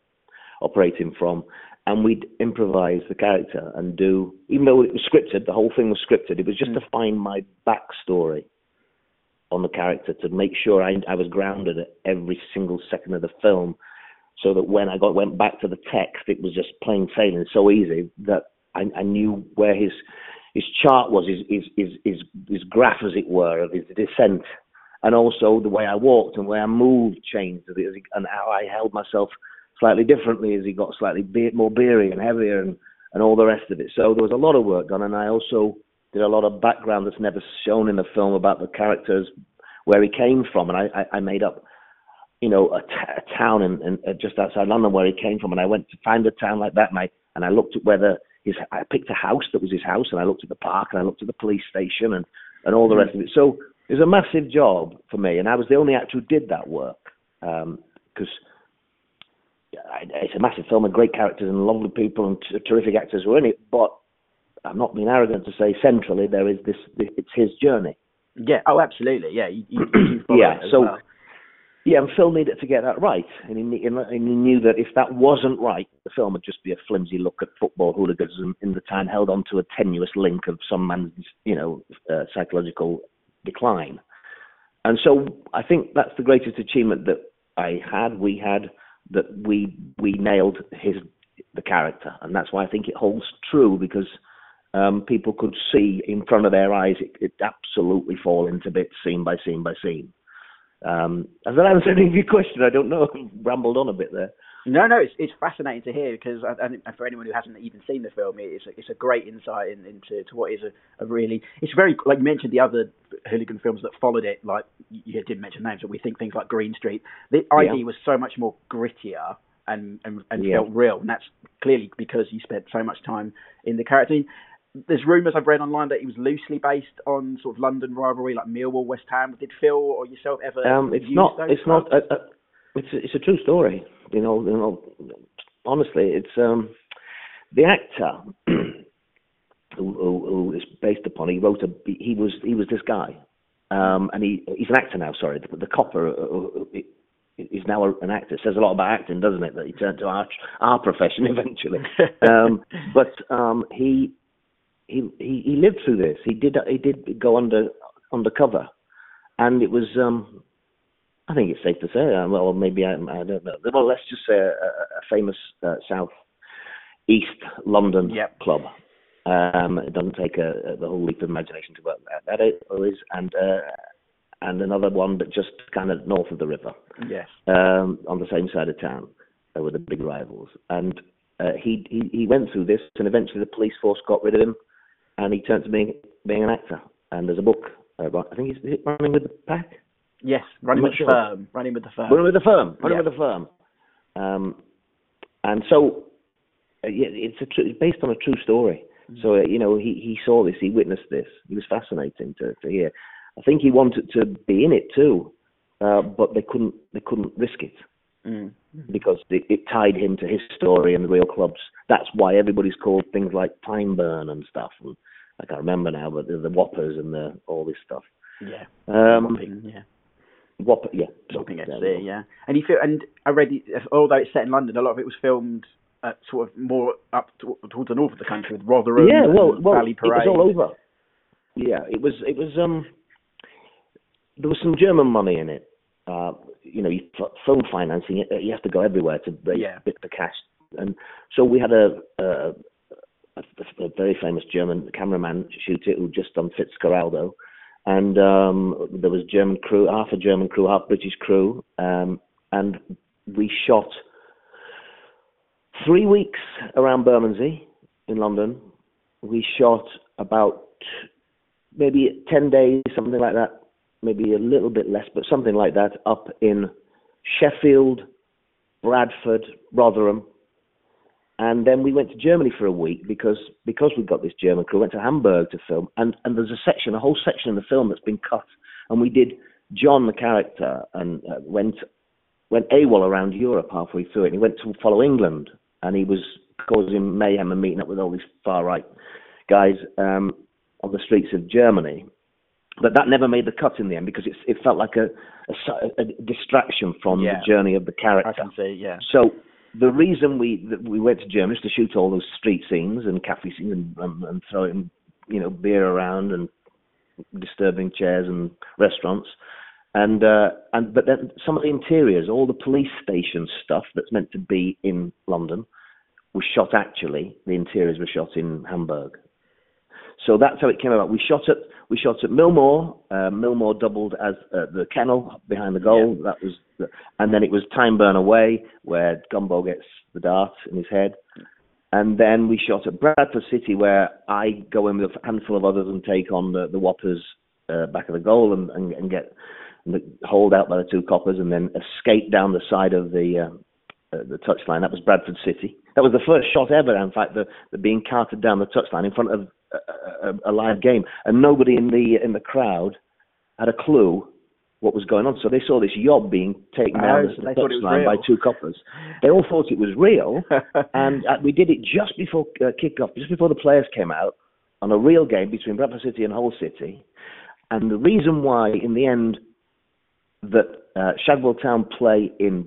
operating from, and we'd improvise the character and do even though it was scripted, the whole thing was scripted. It was just mm. to find my backstory on the character to make sure I I was grounded at every single second of the film so that when I got went back to the text, it was just plain sailing, so easy that I, I knew where his his chart was, his, his his his his graph, as it were, of his descent, and also the way I walked and the way I moved changed, and how I held myself slightly differently as he got slightly be- more beery and heavier, and and all the rest of it. So there was a lot of work done, and I also did a lot of background that's never shown in the film about the characters, where he came from, and I I, I made up you know, a, t- a town in, in, uh, just outside London where he came from, and I went to find a town like that, and I and I looked at whether his I picked a house that was his house, and I looked at the park, and I looked at the police station, and and all the rest of it. So it was a massive job for me, and I was the only actor who did that work because. It's a massive film and great characters and lovely people and t- terrific actors were in it. But I'm not being arrogant to say centrally there is this. It's his journey. Yeah. Oh, absolutely. Yeah. You, you, you Yeah, so- well. Yeah, and Phil needed to get that right, and he, and he knew that if that wasn't right, the film would just be a flimsy look at football hooligans in the time held on to a tenuous link of some man's, you know, uh, psychological decline. And so I think that's the greatest achievement that I had, we had, that we we nailed his the character, and that's why I think it holds true because um, people could see in front of their eyes it, it absolutely fall into bits, scene by scene by scene. Um, has that answered your question? I don't know. I've rambled on a bit there. No, no, it's it's fascinating to hear because I, think for anyone who hasn't even seen the film, it's a, it's a great insight in, into to what is a, a really it's very like you mentioned the other hooligan films that followed it. Like you didn't mention names, but we think things like Green Street. The ID Yeah. was so much more grittier and and, and Yeah. felt real, and that's clearly because you spent so much time in the character. I mean, there's rumours I've read online that it was loosely based on sort of London rivalry, like Millwall, West Ham. Did Phil or yourself ever? Um, it's use not. those It's not. Uh, uh, it's a, it's a true story. You know. You know. Honestly, it's um, the actor who, who, who is based upon. He wrote a. He was. He was this guy, um, and he he's an actor now. Sorry, the, the copper. Uh, uh, now an actor. It says a lot about acting, doesn't it? That he turned to our our profession eventually. um, but um, he, he he he lived through this. He did he did go under undercover, and it was. Um, I think it's safe to say. Uh, well, maybe I, I don't know. Well, let's just say a, a famous uh, South East London yep. club. Um, it doesn't take a, a, the whole leap of imagination to work that. That is, and uh, and another one, but just kind of north of the river. Yes. Um, on the same side of town, uh, were the big rivals, and uh, he, he he went through this, and eventually the police force got rid of him, and he turned to being being an actor. And there's a book. Uh, I think he's running with the pack. Yes, running with the firm. Running with the firm. Running with the firm. Running yeah. with the firm. Um, and so uh, yeah, it's a tr- based on a true story. Mm-hmm. So uh, you know, he he saw this, he witnessed this. It was fascinating to to hear. I think he wanted to be in it too, uh, but they couldn't they couldn't risk it mm-hmm. because it, it tied him to his story and the real clubs. That's why everybody's called things like Time Burn and stuff. And I can't remember now, but the, the Whoppers and the all this stuff. Yeah. Um, Whopping, yeah. Whopper, yeah, Whopping FC, yeah. And you feel, and I read, although it's set in London, a lot of it was filmed at sort of more up to, towards the north of the country with Rotherham, yeah, well, well, Valley Parade. It was all over. Yeah, it was. It was. Um, there was some German money in it. Uh, you know, you, film financing, you have to go everywhere to raise yeah. bit the cash. And so we had a, a, a, very famous German cameraman shoot it who just done Fitzcarraldo and um, there was German crew, half a German crew, half British crew, um, and we shot three weeks around Bermondsey in London. We shot about maybe ten days, something like that, maybe a little bit less, but something like that, up in Sheffield, Bradford, Rotherham, and then we went to Germany for a week because because we got this German crew. Went to Hamburg to film, and and there's a section, a whole section in the film that's been cut, and we did John the character and uh, went went AWOL around Europe halfway through it. And he went to follow England, and he was causing mayhem and meeting up with all these far right guys um, on the streets of Germany. But that never made the cut in the end because it, it felt like a, a, a distraction from yeah. the journey of the character. I can see, yeah. So the reason we we went to Germany was to shoot all those street scenes and cafe scenes and, and, and throwing you know beer around and disturbing chairs and restaurants and uh, and but then some of the interiors, all the police station stuff that's meant to be in London, was shot actually. The interiors were shot in Hamburg. So that's how it came about. We shot at we shot at Millmoor. Uh, Millmoor doubled as uh, the kennel behind the goal. Yeah. That was, the, and then it was Time Burn Away where Gumbo gets the dart in his head. And then we shot at Bradford City where I go in with a handful of others and take on the, the Whoppers uh, back of the goal and, and, and get hold out by the two coppers and then escape down the side of the uh, uh, the touchline. That was Bradford City. That was the first shot ever. In fact, the, the being carted down the touchline in front of a, a, a live game, and nobody in the in the crowd had a clue what was going on. So they saw this yob being taken down oh, the touchline by two coppers. They all thought it was real, and uh, we did it just before uh, kickoff, just before the players came out on a real game between Bradford City and Hull City. And the reason why, in the end, that uh, Shadwell Town play in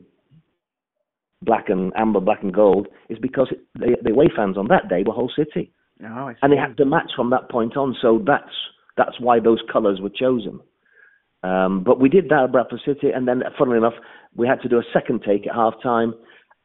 black and amber, black and gold is because the, the away fans on that day were Hull City, oh, and they had to match from that point on. So that's that's why those colours were chosen. Um, but we did that at Bradford City, and then, funnily enough, we had to do a second take at half time,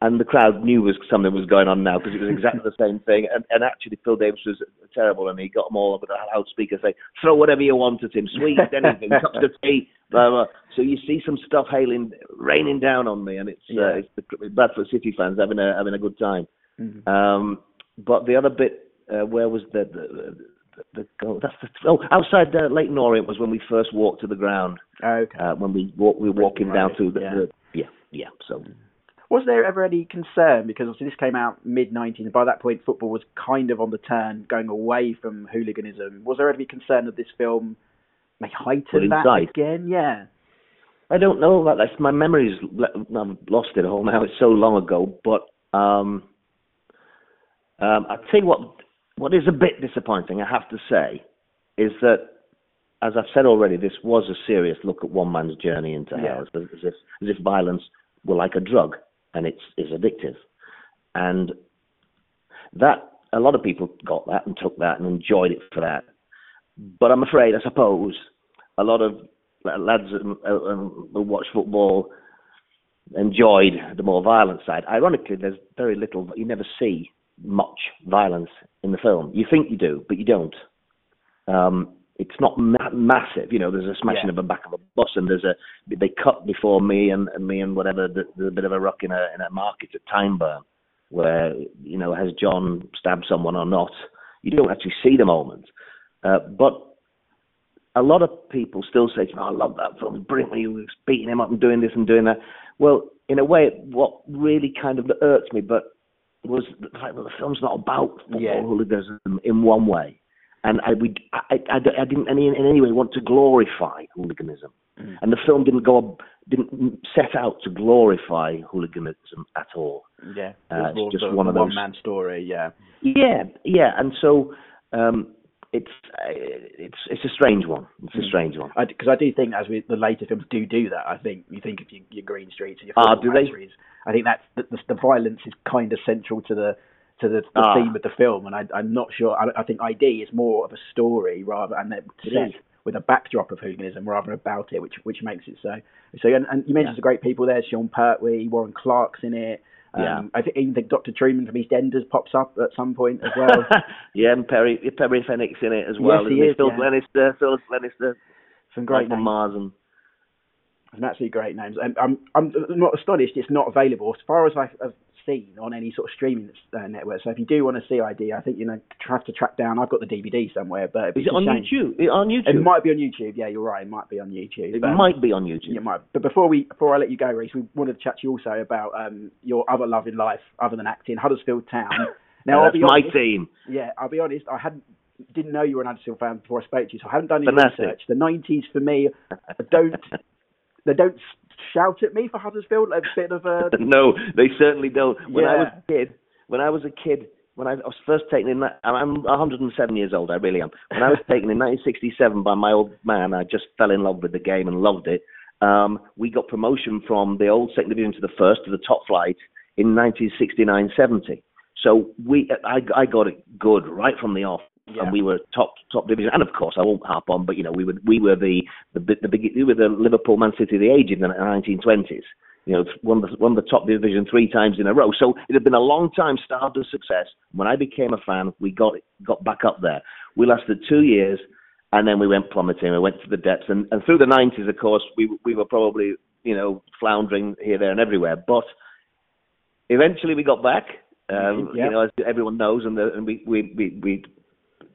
and the crowd knew was something was going on now because it was exactly the same thing. And, and actually, Phil Davis was terrible, and he got them all up with a loudspeaker saying, "Throw whatever you want at him, sweet anything, cups of tea." Blah, blah. So you see some stuff hailing, raining down on me, and it's, yeah. uh, it's the Bradford City fans having a having a good time. Mm-hmm. Um, but the other bit, uh, where was the the, the, the oh, that's the oh outside uh, Leyton Orient was when we first walked to the ground. Okay. Uh, when we walk, we were walking down through the yeah. the yeah yeah so. Was there ever any concern because obviously this came out mid 90s and by that point football was kind of on the turn, going away from hooliganism. Was there any concern that this film may heighten that again? Yeah. I don't know. That that's my memories. I've lost it all now. It's so long ago. But um, um, I tell you what. What is a bit disappointing, I have to say, is that as I've said already, this was a serious look at one man's journey into Yeah. hell, as, if as if violence were like a drug and it's is addictive, and that a lot of people got that and took that and enjoyed it for that. But I'm afraid, I suppose, a lot of lads um, um, who watch football enjoyed the more violent side. Ironically, there's very little. You never see much violence in the film. You think you do, but you don't. Um, it's not ma- massive, you know. There's a smashing Yeah. of the back of a bus, and there's a they cut before me and, and me and whatever. There's a bit of a ruck in a in a market at Tyneburn, where you know has John stabbed someone or not. You don't actually see the moment, uh, but a lot of people still say, to me, oh, I love that film. It's brilliant when he was beating him up and doing this and doing that. Well, in a way, what really kind of irked me, but was the fact that the film's not about football Yeah. hooliganism in one way. And I, we, I, I, I didn't any, in any way want to glorify hooliganism. Mm. And the film didn't go, didn't set out to glorify hooliganism at all. Yeah, Uh, it's just one of those- one-man story. Yeah, Yeah, yeah, and so um, it's uh, it's it's a strange one. It's a Mm. strange one. because I, do think as we, the later films do do that. I think you think of your, your Green Streets and your Ah, do they? I think that's the, the, the violence is kind of central to the to the, the Ah. theme of the film, and I, I'm not sure. I, I think ID is more of a story rather and set with a backdrop of hooliganism rather than about it, which which makes it so. So and, and you mentioned some great people there. Sean Pertwee, Warren Clarke's in it. Um, Yeah. I think even think Dr. Trueman from EastEnders pops up at some point as well. yeah, and Perry Perry Fenwick in it as well. Yes, he isn't Phil yeah. Glenister, Phil Glenister, some great names. Mars, and Some absolutely great names. And I'm I'm not astonished it's not available as far as I've seen on any sort of streaming uh, network. So if you do want to see ID, I think you know have to track down. I've got the DVD somewhere, but is it on YouTube? It on YouTube? It might be on YouTube. Yeah, you're right. It might be on YouTube. It might be on YouTube. It might. But before we before I let you go, Reece, we wanted to chat to you also about um, your other love in life other than acting, Huddersfield Town. Now, I'll that's be my honest, team. Yeah, I'll be honest. I hadn't didn't know you were an Huddersfield fan before I spoke to you, so I haven't done any research. The '90s for me I don't they don't shout at me for Huddersfield. Like A bit of a no, they certainly don't. When I was a kid, when I was a kid, when I was first taken in, that- I'm 107 years old. I really am. When I was taken in 1967 by my old man, I just fell in love with the game and loved it. Um, we got promotion from the old second division to the first to the top flight in 1969-70. So we, I, I got it good right from the off. Yeah. And we were top top division, and of course I won't harp on, but you know we were we were the the the big we were the Liverpool Man City of the age in the 1920s you know, won the, won the top division three times in a row. So it had been a long time starved of success. When I became a fan, we got got back up there. We lasted two years, and then we went plummeting. We went to the depths, and, and through the 90s, of course, we we were probably you know floundering here, there, and everywhere. But eventually, we got back. Um, Yeah. You know, as everyone knows, and, the, and we we we, we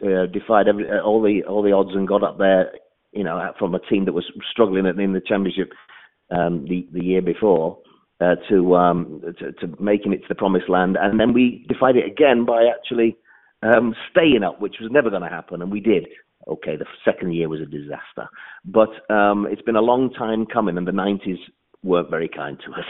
uh, defied every, uh, all the all the odds and got up there. You know, from a team that was struggling in the championship um, the the year before uh, to, um, to to making it to the promised land, and then we defied it again by actually um, staying up, which was never going to happen, and we did. Okay, the second year was a disaster, but um, it's been a long time coming, and the '90s weren't very kind to us.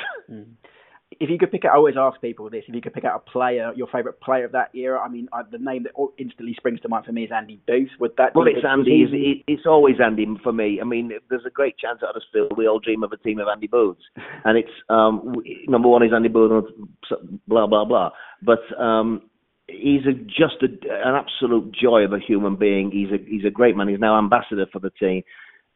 If you could pick out, I always ask people this: if you could pick out a player, your favourite player of that era. I mean, I, the name that instantly springs to mind for me is Andy Booth. Would that? Well, it's Andy. It's, it- it's always Andy for me. I mean, there's a great chance at Huddersfield we all dream of a team of Andy Booths, and it's um, number one is Andy Booth, blah blah blah. But um, he's a, just a, an absolute joy of a human being. He's a he's a great man. He's now ambassador for the team,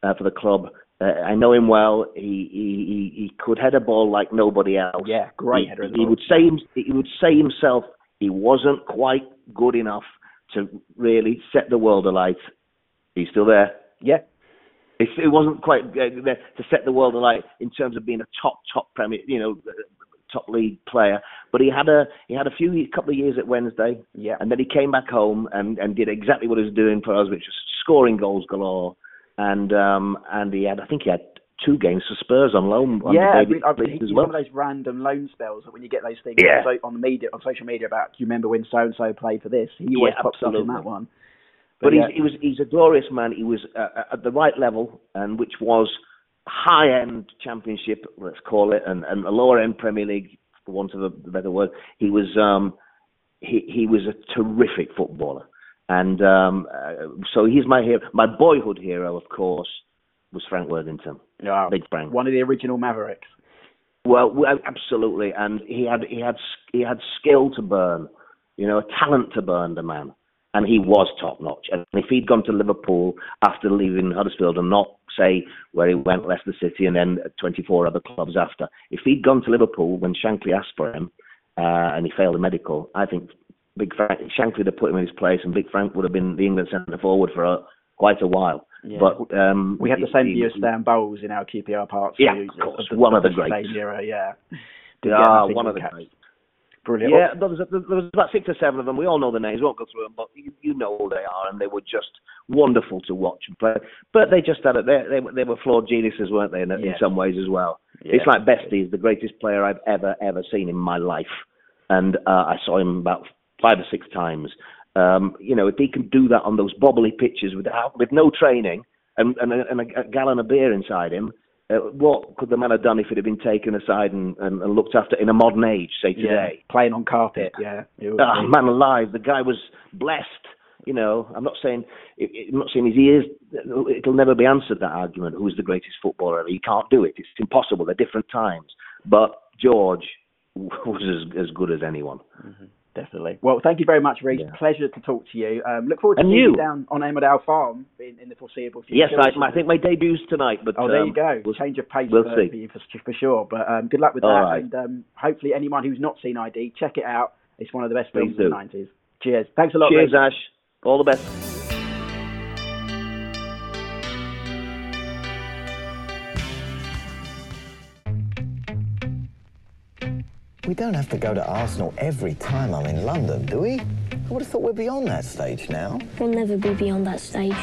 uh, for the club. Uh, I know him well. He, he he he could head a ball like nobody else. Yeah, great He, header he would say he would say himself he wasn't quite good enough to really set the world alight. He's still there. Yeah. It's, it wasn't quite uh, there to set the world alight in terms of being a top top premier, you know, uh, top league player. But he had a he had a few a couple of years at Wednesday, Yeah. and then he came back home and and did exactly what he was doing for us, which was scoring goals galore. And um and he had I think he had two games for Spurs on loan. on yeah, I mean, I mean, as well. one of those random loan spells that when you get those things Yeah. on, so, on the media, on social media about, do you remember when so and so played for this? He always Yeah, pops up in that one. But yeah. he's, he was he's a glorious man. He was uh, at the right level, and which was high end championship, let's call it, and, and a lower end Premier League, for want of a better word. He was um, he he was a terrific footballer, And um, uh, so he's my hero. My boyhood hero, of course, was Frank Worthington. Yeah, Big Frank. One of the original Mavericks. Well, absolutely, and he had he had he had skill to burn, you know, a talent to burn the man, and he was top notch. And if he'd gone to Liverpool after leaving Huddersfield and not say where he went, Leicester City, and then 24 other clubs after, if he'd gone to Liverpool when Shankly asked for him, uh, and he failed the medical, I think Big Frank Shankly would have put him in his place, and Big Frank would have been the England centre forward for a, quite a while. Yeah. But um, We had the same as Stan Bowles in our QPR parts. Yeah, of course, the, one of the same greats. era, yeah. Did Yeah, one of the greats. Brilliant. Yeah, there was, there was about six or seven of them. We all know the names. We won't go through them, but you, you know who they are, and they were just wonderful to watch and play. But they just had it. They, they, were- they were flawed geniuses, weren't they? In, in some ways as well. Yeah. It's like Bestie is the greatest player I've ever ever seen in my life, and uh, I saw him about five or six times. Um, you know, if he can do that on those bobbly pitches without with no training and and, a, and a gallon of beer inside him. Uh, what could the man have done if it had been taken aside and, and, and looked after in a modern age, say yeah. today? Playing on carpet, yeah. Ah, man alive, the guy was blessed. You know, I'm not saying I'm not saying his ears. It'll never be answered that argument. Who's the greatest footballer ever? You can't do it. It's impossible. They're different times. But George was as as good as anyone. Definitely. Well, thank you very much, Reece. Yeah. Pleasure to talk to you. Um, look forward to And seeing you you. down on Emmerdale Farm in, in the foreseeable future. Yes, I, I think my debut's tonight. But Oh, there um, you go. we'll- Change of pace we'll for, see. for for, sure. But um, good luck with that. All right. And um, hopefully, anyone who's not seen ID, check it out. It's one of the best Please films of the 90s. Cheers. Thanks a lot, Cheers, Reece. Ash. All the best. We don't have to go to Arsenal every time I'm in London, do we? I would have thought we're beyond that stage now. We'll never be beyond that stage.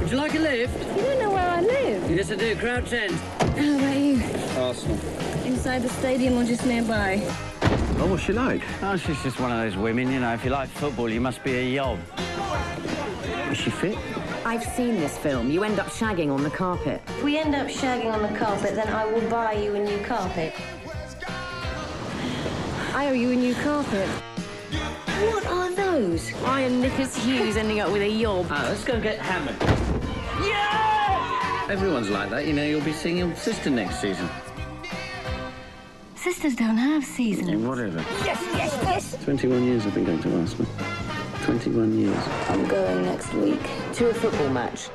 Would you like a lift? You don't know where I live. Yes, I do. Crouch End. How about you? Arsenal. Inside the stadium or just nearby? Oh, what's she like? Oh, she's just one of those women, you know. If you like football, you must be a yob. Is she fit? I've seen this film. You end up shagging on the carpet. If we end up shagging on the carpet, then I will buy you a new carpet. I owe you a new carpet. What are those? Iron Nicholas Hughes ending up with a yob. Ah, let's go get hammered. Yeah! Everyone's like that, you know. You'll be seeing your sister next season. Sisters don't have seasons. Yeah, whatever. Yes, yes, yes. 21 years I've been going to Arsenal. 21 years. I'm going next week. To a football match.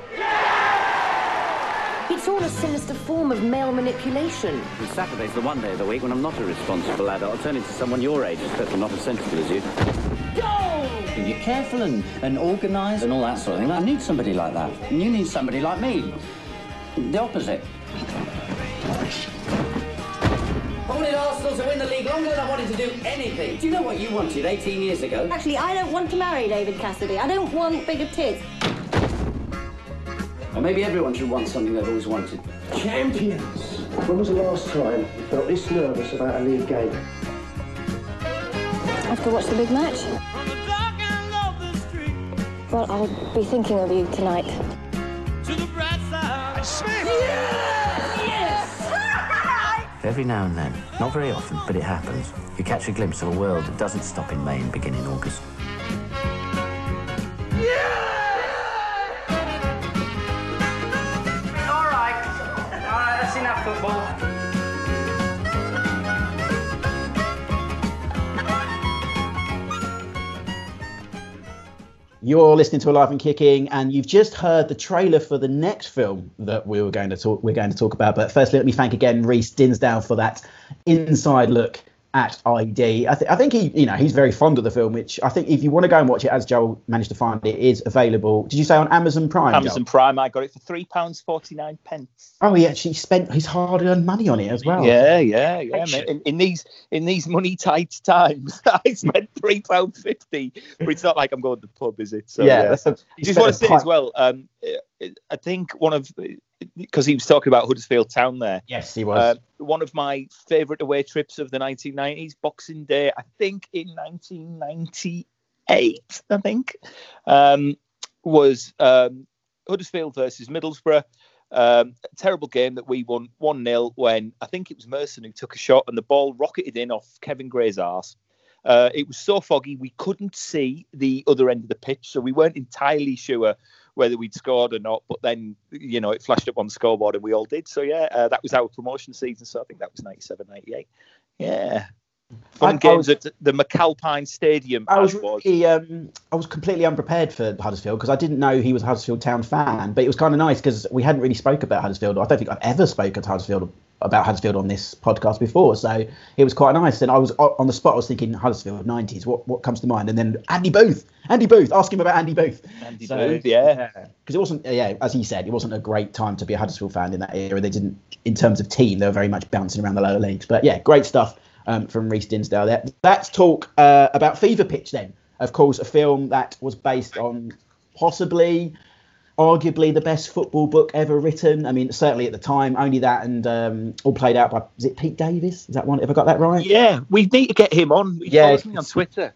It's all a sinister form of male manipulation. And Saturday's the one day of the week when I'm not a responsible adult. I'll turn into someone your age, especially not as sensible as you. And you're careful and, and organised and all that sort of thing. I need somebody like that. And you need somebody like me. The opposite. I wanted Arsenal to win the league longer than I wanted to do anything. Do you know what you wanted 18 years ago? Actually, I don't want to marry David Cassidy. I don't want bigger tits. Or maybe everyone should want something they've always wanted. Champions! When was the last time you felt this nervous about a league game? Have to watch the big match? Well, I'll be thinking of you tonight. Every now and then, not very often, but it happens, you catch a glimpse of a world that doesn't stop in May and begin in August. You're listening to Alive and Kicking, and you've just heard the trailer for the next film that we were going to talk. We're going to talk about. But firstly, let me thank again Reece Dinsdale for that inside look at ID. I, th- I think he, you know, he's very fond of the film. Which I think, if you want to go and watch it, as Joel managed to find it, is available. Did you say on Amazon Prime? Amazon Joel? Prime. I got it for three pounds forty nine pence. Oh, he actually spent his hard-earned money on it as well. Yeah, yeah, yeah. In, in these in these money tight times, I spent three pound fifty. But it's not like I'm going to the pub, is it? So, Yeah, that's a- I just want to say as well. Um, I think one of because he was talking about Huddersfield Town there. Yes, he was. Uh, one of my favourite away trips of the 1990s, Boxing Day. I think in 1998. I think um, was um, Huddersfield versus Middlesbrough. Um, a terrible game that we won 1 0 when I think it was Merson who took a shot and the ball rocketed in off Kevin Gray's arse. Uh, it was so foggy we couldn't see the other end of the pitch, so we weren't entirely sure whether we'd scored or not. But then, you know, it flashed up on the scoreboard and we all did. So yeah, uh, that was our promotion season. So I think that was 97, 98. Yeah. Fun I- I games was- at the McAlpine Stadium. I was was. really, um, I was completely unprepared for Huddersfield because I didn't know he was a Huddersfield Town fan. But it was kind of nice because we hadn't really spoke about Huddersfield. I don't think I've ever spoken to Huddersfield about Huddersfield on this podcast before. So it was quite nice. And I was on the spot. I was thinking Huddersfield nineties. What what comes to mind? And then Andy Booth. Andy Booth. Ask him about Andy Booth. Andy Booth, yeah. Because it wasn't, yeah, as he said, it wasn't a great time to be a Huddersfield fan in that era. They didn't, in terms of team, they were very much bouncing around the lower leagues. But yeah, great stuff um, from Reece Dinsdale there. Let's talk uh, about Fever Pitch then. Of course, a film that was based on possibly, arguably, the best football book ever written. I mean, certainly at the time, only that and um, all played out by, is it Pete Davies? Is that one? Have I got that right? Yeah, we need to get him on. He Yeah, on Twitter.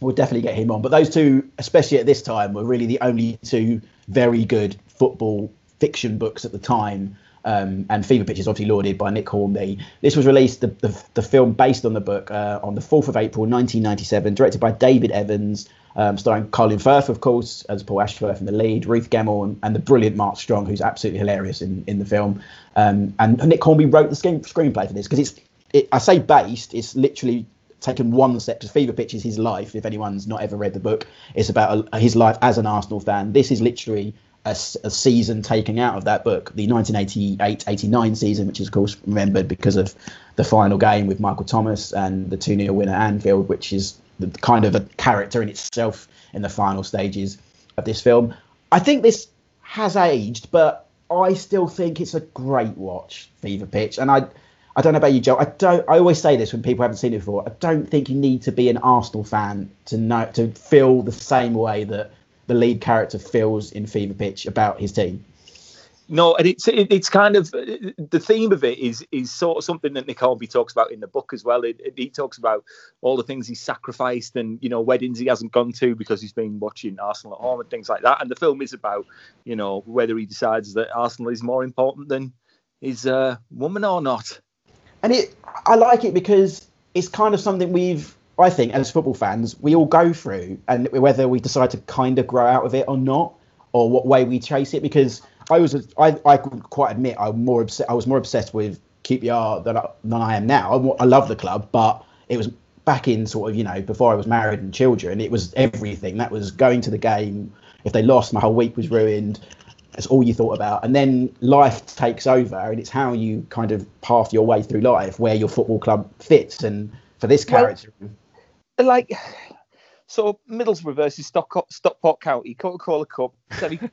We'll definitely get him on. But those two, especially at this time, were really the only two very good football fiction books at the time. Um, and Fever Pitch is obviously lauded by Nick Hornby. This was released, the, the, the film based on the book, uh, on the 4th of April 1997, directed by David Evans, um, starring Colin Firth, of course, as Paul Ashworth in the lead, Ruth Gemmell, and, and the brilliant Mark Strong, who's absolutely hilarious in, in the film. Um, and Nick Hornby wrote the screen, screenplay for this because it's, it, I say based, it's literally taken one step to Fever Pitch is his life. If anyone's not ever read the book, it's about a, his life as an Arsenal fan. This is literally a, a season taken out of that book, the 1988-89 season, which is of course remembered because of the final game with Michael Thomas and the 2-0 winner at Anfield, which is the, kind of a character in itself in the final stages of this film. I think this has aged, but I still think it's a great watch, Fever Pitch, and I. I don't know about you, Joe. I don't. I always say this when people haven't seen it before. I don't think you need to be an Arsenal fan to know to feel the same way that the lead character feels in Fever Pitch about his team. No, and it's it, it's kind of the theme of it is is sort of something that Nick Hornby talks about in the book as well. It, it- he talks about all the things he's sacrificed and you know weddings he hasn't gone to because he's been watching Arsenal at home and things like that. And the film is about you know whether he decides that Arsenal is more important than his uh, woman or not. And it, I like it because it's kind of something we've, I think, as football fans, we all go through, and whether we decide to kind of grow out of it or not, or what way we chase it. Because I was, I, I could quite admit, I'm more obsessed. I was more obsessed with QPR than I, than I am now. I, I love the club, but it was back in sort of, you know, before I was married and children. It was everything. That was going to the game. If they lost, my whole week was ruined. That's all you thought about. And then life takes over, and it's how you kind of path your way through life, where your football club fits. And for this Well- character, like so Middlesbrough versus Stock- Stockport County, Coca Cola Cup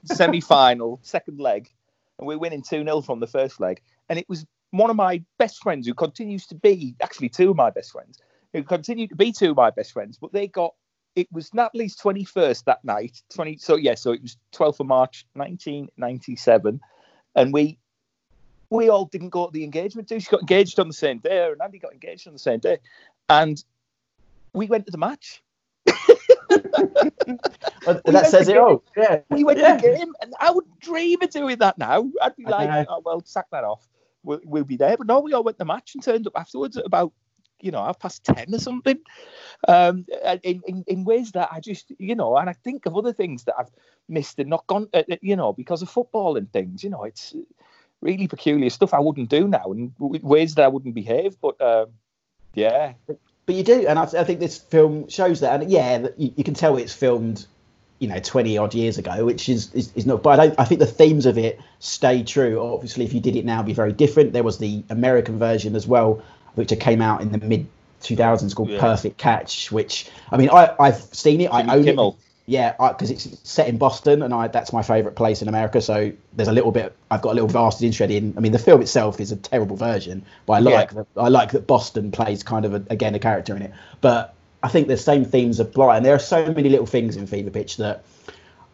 semi final, second leg, and we're winning 2 0 from the first leg. And it was one of my best friends who continues to be actually two of my best friends, who continue to be two of my best friends, but they got it was Natalie's 21st that night. 20 so yeah, so it was 12th of March 1997. And we we all didn't go to the engagement too. She got engaged on the same day, and Andy got engaged on the same day. And we went to the match. that We went says it all. Yeah. We went Yeah. to the game, and I would dream of doing that now. I'd be like, oh, well, sack that off. We'll, we'll be there. But no, we all went to the match and turned up afterwards at about, you know, half past 10 or something. Um, in, in, in ways that I just, you know, and I think of other things that I've missed and not gone, uh, uh, you know, because of football and things. You know, it's really peculiar stuff I wouldn't do now and w- ways that I wouldn't behave. But um, yeah. But you do, and I, I think this film shows that. And yeah, you, you can tell it's filmed, you know, twenty odd years ago, which is is, is not. But I, don't, I think the themes of it stay true. Obviously, if you did it now, it'd be very different. There was the American version as well, which came out in the mid 2000s called Yeah. Perfect Catch. Which I mean, I I've seen it. Jimmy I own Kimmel. it. Yeah, because it's set in Boston, and I that's my favourite place in America. So there's a little bit. I've got a little vested interest in. I mean, the film itself is a terrible version, but I Yeah. like that. I like that Boston plays kind of a, again a character in it. But I think the same themes apply, and there are so many little things in Fever Pitch that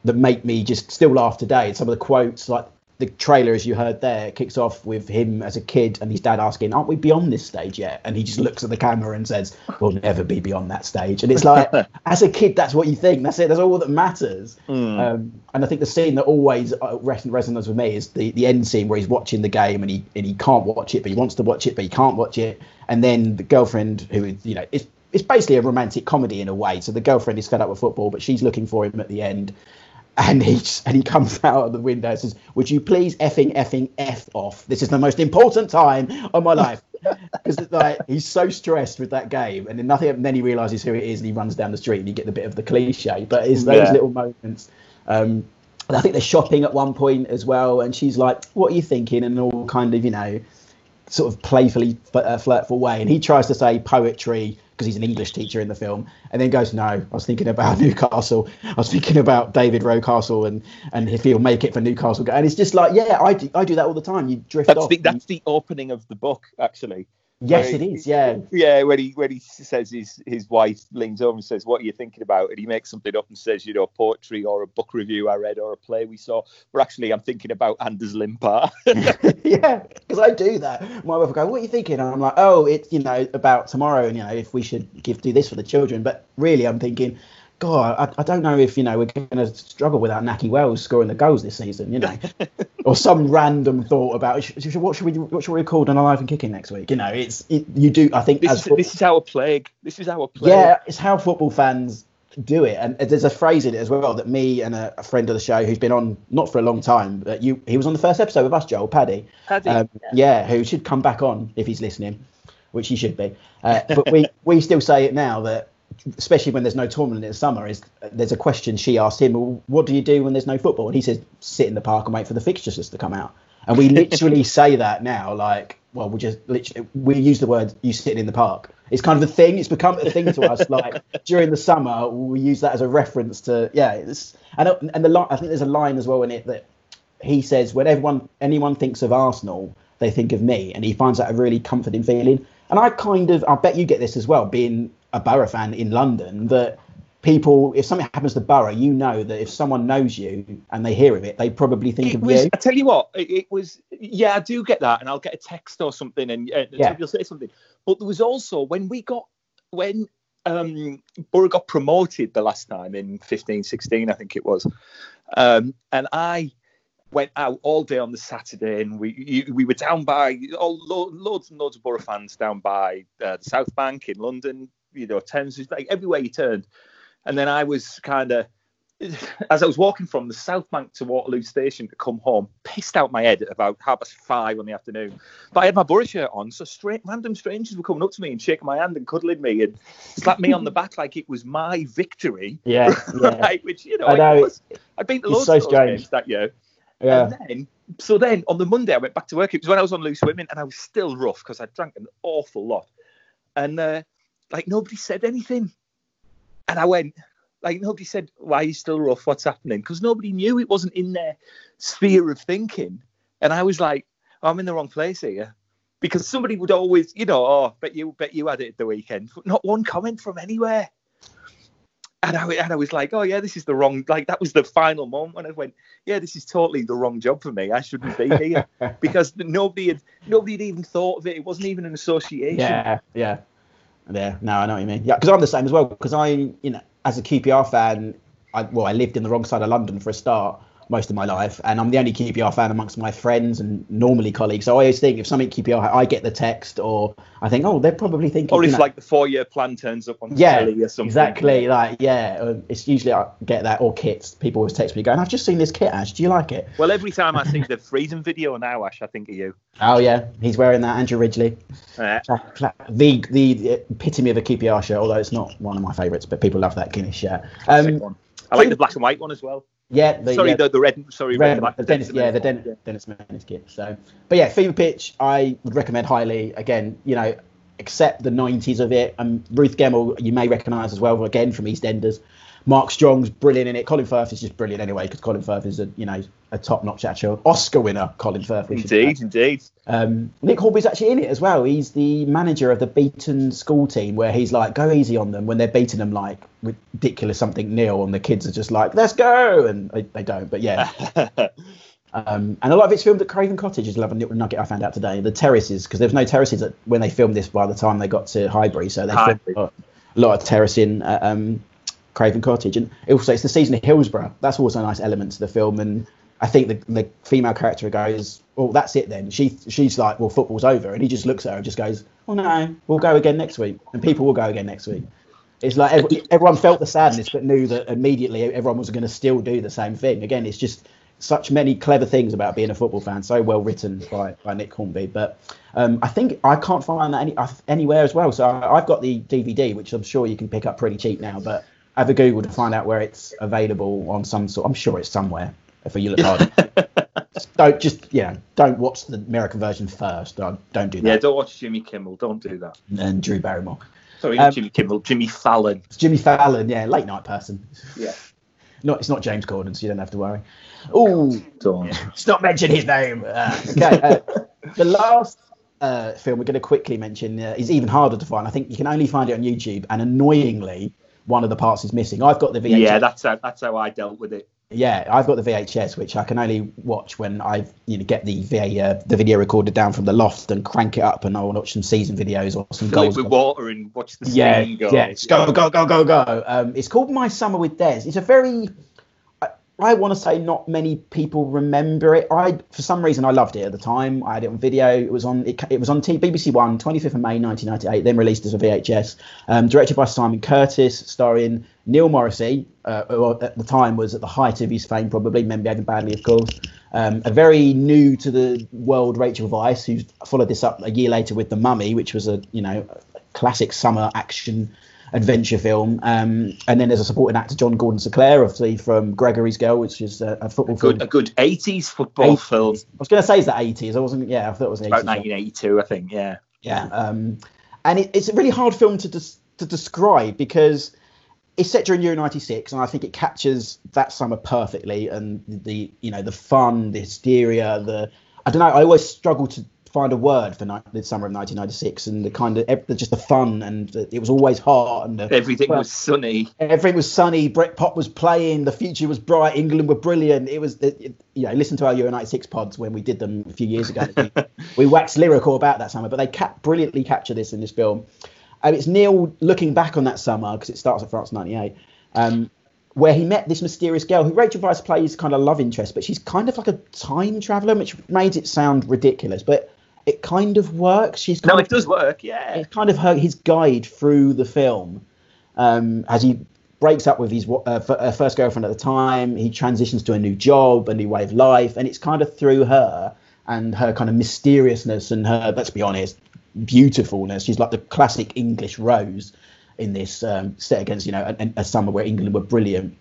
that make me just still laugh today. Some of the quotes, like the trailer, as you heard there, kicks off with him as a kid and his dad asking, "Aren't we beyond this stage yet?" And he just looks at the camera and says, "We'll never be beyond that stage." And it's like, as a kid, that's what you think. That's it. That's all that matters. Um, and I think the scene that always uh, res- resonates with me is the, the end scene where he's watching the game and he and he can't watch it, but he wants to watch it, but he can't watch it. And then the girlfriend, who is, you know, it's it's basically a romantic comedy in a way. So the girlfriend is fed up with football, but she's looking for him at the end. And he and he comes out of the window and says, "Would you please effing effing f off? This is the most important time of my life." Because like he's so stressed with that game, and then nothing. And then he realizes who it is, and he runs down the street, and you get the bit of the cliche. But it's those Yeah. little moments. Um, and I think they're shopping at one point as well, and she's like, "What are you thinking?" And all kind of, you know, sort of playfully uh, flirtful way. And he tries to say poetry because he's an English teacher in the film, and then goes, "No, I was thinking about Newcastle. I was thinking about David Rocastle, and and if he'll make it for Newcastle." And it's just like, yeah, I do, I do that all the time. You drift That's off. the, that's the opening of the book, actually. Yes, it is. Yeah, Yeah, when he when he says his his wife leans over and says, "What are you thinking about?" and he makes something up and says, "You know, poetry or a book review I read or a play we saw." But actually, I'm thinking about Anders Limpar. yeah, because I do that. My wife will go, "What are you thinking?" And I'm like, "Oh, it's you know about tomorrow, and you know if we should give do this for the children." But really, I'm thinking, God, I, I don't know if you know we're going to struggle without Nakhi Wells scoring the goals this season, you know, or some random thought about what should we what should we record on Alive and Kicking next week? You know, it's it, you do. I think this is football- this is our plague. This is our plague. yeah, it's how football fans do it, and there's a phrase in it as well that me and a, a friend of the show who's been on not for a long time, but you he was on the first episode with us, Joel Paddy. Paddy, um, yeah. who should come back on if he's listening, which he should be. Uh, but we we still say it now that. Especially when there's no tournament in the summer, is there's a question she asked him, well, "What do you do when there's no football?" And he says, "Sit in the park and wait for the fixtures to come out." And we literally say that now, like, well, we just literally we use the word "you sitting in the park." It's kind of a thing. It's become a thing to us. Like during the summer, we use that as a reference to yeah. It's, and and the I think there's a line as well in it that he says when everyone anyone thinks of Arsenal, they think of me, and he finds that a really comforting feeling. And I kind of, I bet you get this as well, being a Borough fan in London, that people, if something happens to Borough, you know that if someone knows you and they hear of it, they probably think It of was, you. I tell you what, it, it was. Yeah, I do get that, and I'll get a text or something, and uh, Yeah. you'll say something. But there was also when we got when um, Borough got promoted the last time in 15, 16, I think it was, um, and I went out all day on the Saturday, and we we were down by all, lo- loads and loads of Borough fans down by uh, the South Bank in London. You know, Thames, like everywhere you turned, and then I was kind of as I was walking from the South Bank to Waterloo Station to come home, pissed out my head at about half past five in the afternoon. But I had my Borough shirt on, so stra- random strangers were coming up to me and shaking my hand and cuddling me and slapped me on the back like it was my victory. Yeah, yeah. right, which you know, I know. I'd been to loads so of games that year. Yeah. And then, so then on the Monday, I went back to work. It was when I was on loose women, and I was still rough because I drank an awful lot. And uh, like nobody said anything, and I went like nobody said why are you still rough? What's happening? Because nobody knew it wasn't in their sphere of thinking. And I was like, oh, I'm in the wrong place here. Because somebody would always, you know, oh, bet you, bet you had it at the weekend. But not one comment from anywhere. And I, and I was like, oh yeah, this is the wrong. Like that was the final moment when I went, yeah, this is totally the wrong job for me. I shouldn't be here because nobody had nobody had even thought of it. It wasn't even an association. Yeah, yeah, yeah. No, I know what you mean. Yeah, because I'm the same as well. Because I, you know, as a QPR fan, I well, I lived in the wrong side of London for a start most of my life, and I'm the only QPR fan amongst my friends and normally colleagues. So I always think if something QPR, I get the text, or I think, oh, they're probably thinking. Or you know, like the four-year plan turns up on yeah, telly or something. exactly. Like, yeah, uh, it's usually I get that or kits. People always text me going, "I've just seen this kit, Ash. Do you like it?" Well, every time I see the freezing video now, Ash, I think of you. Oh yeah, he's wearing that Andrew Ridgeley. Uh, the the epitome of a QPR shirt, although it's not one of my favourites, but people love that Guinness shirt. Um, I like the black and white one as well. Yeah, the, sorry, yeah, the, the red. Sorry, red, red, the Dennis, yeah, the Den- Dennis Menace kit. So, but yeah, Fever Pitch, I would recommend highly. Again, you know, accept the '90s of it. And Ruth Gemmell, you may recognise as well, again from EastEnders. Mark Strong's brilliant in it. Colin Firth is just brilliant anyway, because Colin Firth is a you know a top-notch actor, Oscar winner. Colin Firth, we should say. Indeed, indeed. Um, Nick Hornby's actually in it as well. He's the manager of the beaten school team, where he's like, "Go easy on them" when they're beating them like ridiculous something nil, and the kids are just like, "Let's go," and they, they don't. But yeah. Um, and a lot of it's filmed at Craven Cottage. Is another little nugget I found out today. The terraces, because there was no terraces at, when they filmed this by the time they got to Highbury, so they filmed a lot, a lot of terracing at um, Craven Cottage. And also, it's the season of Hillsborough. That's also a nice element to the film. And I think the, the female character goes, "Well, that's it then." She she's like, "Well, football's over," and he just looks at her and just goes, "Oh no, we'll go again next week," and people will go again next week. It's like every, everyone felt the sadness, but knew that immediately everyone was going to still do the same thing. Again, it's just such many clever things about being a football fan, so well written by, by Nick Hornby. But um, I think I can't find that any, uh, anywhere as well. So I've got the DVD, which I'm sure you can pick up pretty cheap now. But have a Google to find out where it's available on some sort. I'm sure it's somewhere if you look hard. Don't just yeah, don't watch the American version first. Don't, don't do that. Yeah, don't watch Jimmy Kimmel. Don't do that. And Drew Barrymore. Sorry, Um, Jimmy Kimmel. Jimmy Fallon. Jimmy Fallon, yeah, late night person. Yeah. Not it's not James Corden, so you don't have to worry. Oh, Don't. stop mentioning his name. Uh, okay, uh, the last uh, film we're going to quickly mention uh, is even harder to find. I think you can only find it on YouTube, and annoyingly, one of the parts is missing. I've got the VHS. Yeah, that's how, that's how I dealt with it. Yeah, I've got the VHS, which I can only watch when I you know get the VA, uh, the video recorder down from the loft and crank it up, and I'll watch some season videos or some Fill goals. with water and watch the yeah, scene go. yeah, go go go go go. Um, it's called My Summer with Des. It's a very, I, want to say not many people remember it. I for some reason I loved it at the time. I had it on video. It was on it, it was on T, BBC One, 25th of May 1998. Then released as a VHS. Um, directed by Simon Curtis, starring Neil Morrissey, uh, who at the time was at the height of his fame, probably men behaving badly, of course. Um, a very new to the world Rachel Weisz, who followed this up a year later with The Mummy, which was a you know classic summer action adventure film. Um, and then there's a supporting actor, John Gordon Sinclair, obviously from Gregory's Girl, which is a, a football Good, film. a good 80s football 80s. film. I was going to say is that 80s. I wasn't. Yeah, I thought it was 80s. About 1982, I think. Yeah. Yeah, um, and it, it's a really hard film to des- to describe because it's set during Euro '96, and I think it captures that summer perfectly. And the you know the fun, the hysteria, the I don't know. I always struggle to find a word for ni- the summer of 1996 and the kind of ev- just the fun and it was always hot and the, Everything well, was sunny. everything was sunny. Britpop was playing. The future was bright. England were brilliant. It was, it, it- you know, listen to our Euro '96 pods when we did them a few years ago. we, we waxed lyrical about that summer, but they cap- brilliantly capture this in this film. And it's Neil looking back on that summer because it starts at France '98, um, where he met this mysterious girl who Rachel Weisz plays kind of love interest, but she's kind of like a time traveler, which made it sound ridiculous, but it kind of works. She's kind No, of, it does work. Yeah. it's kind of her his guide through the film um, as he breaks up with his uh, f- uh, first girlfriend at the time. He transitions to a new job, a new way of life, and it's kind of through her and her kind of mysteriousness and her, let's be honest, beautifulness. She's like the classic English Rose in this um, set against you know a, a summer where England were brilliant.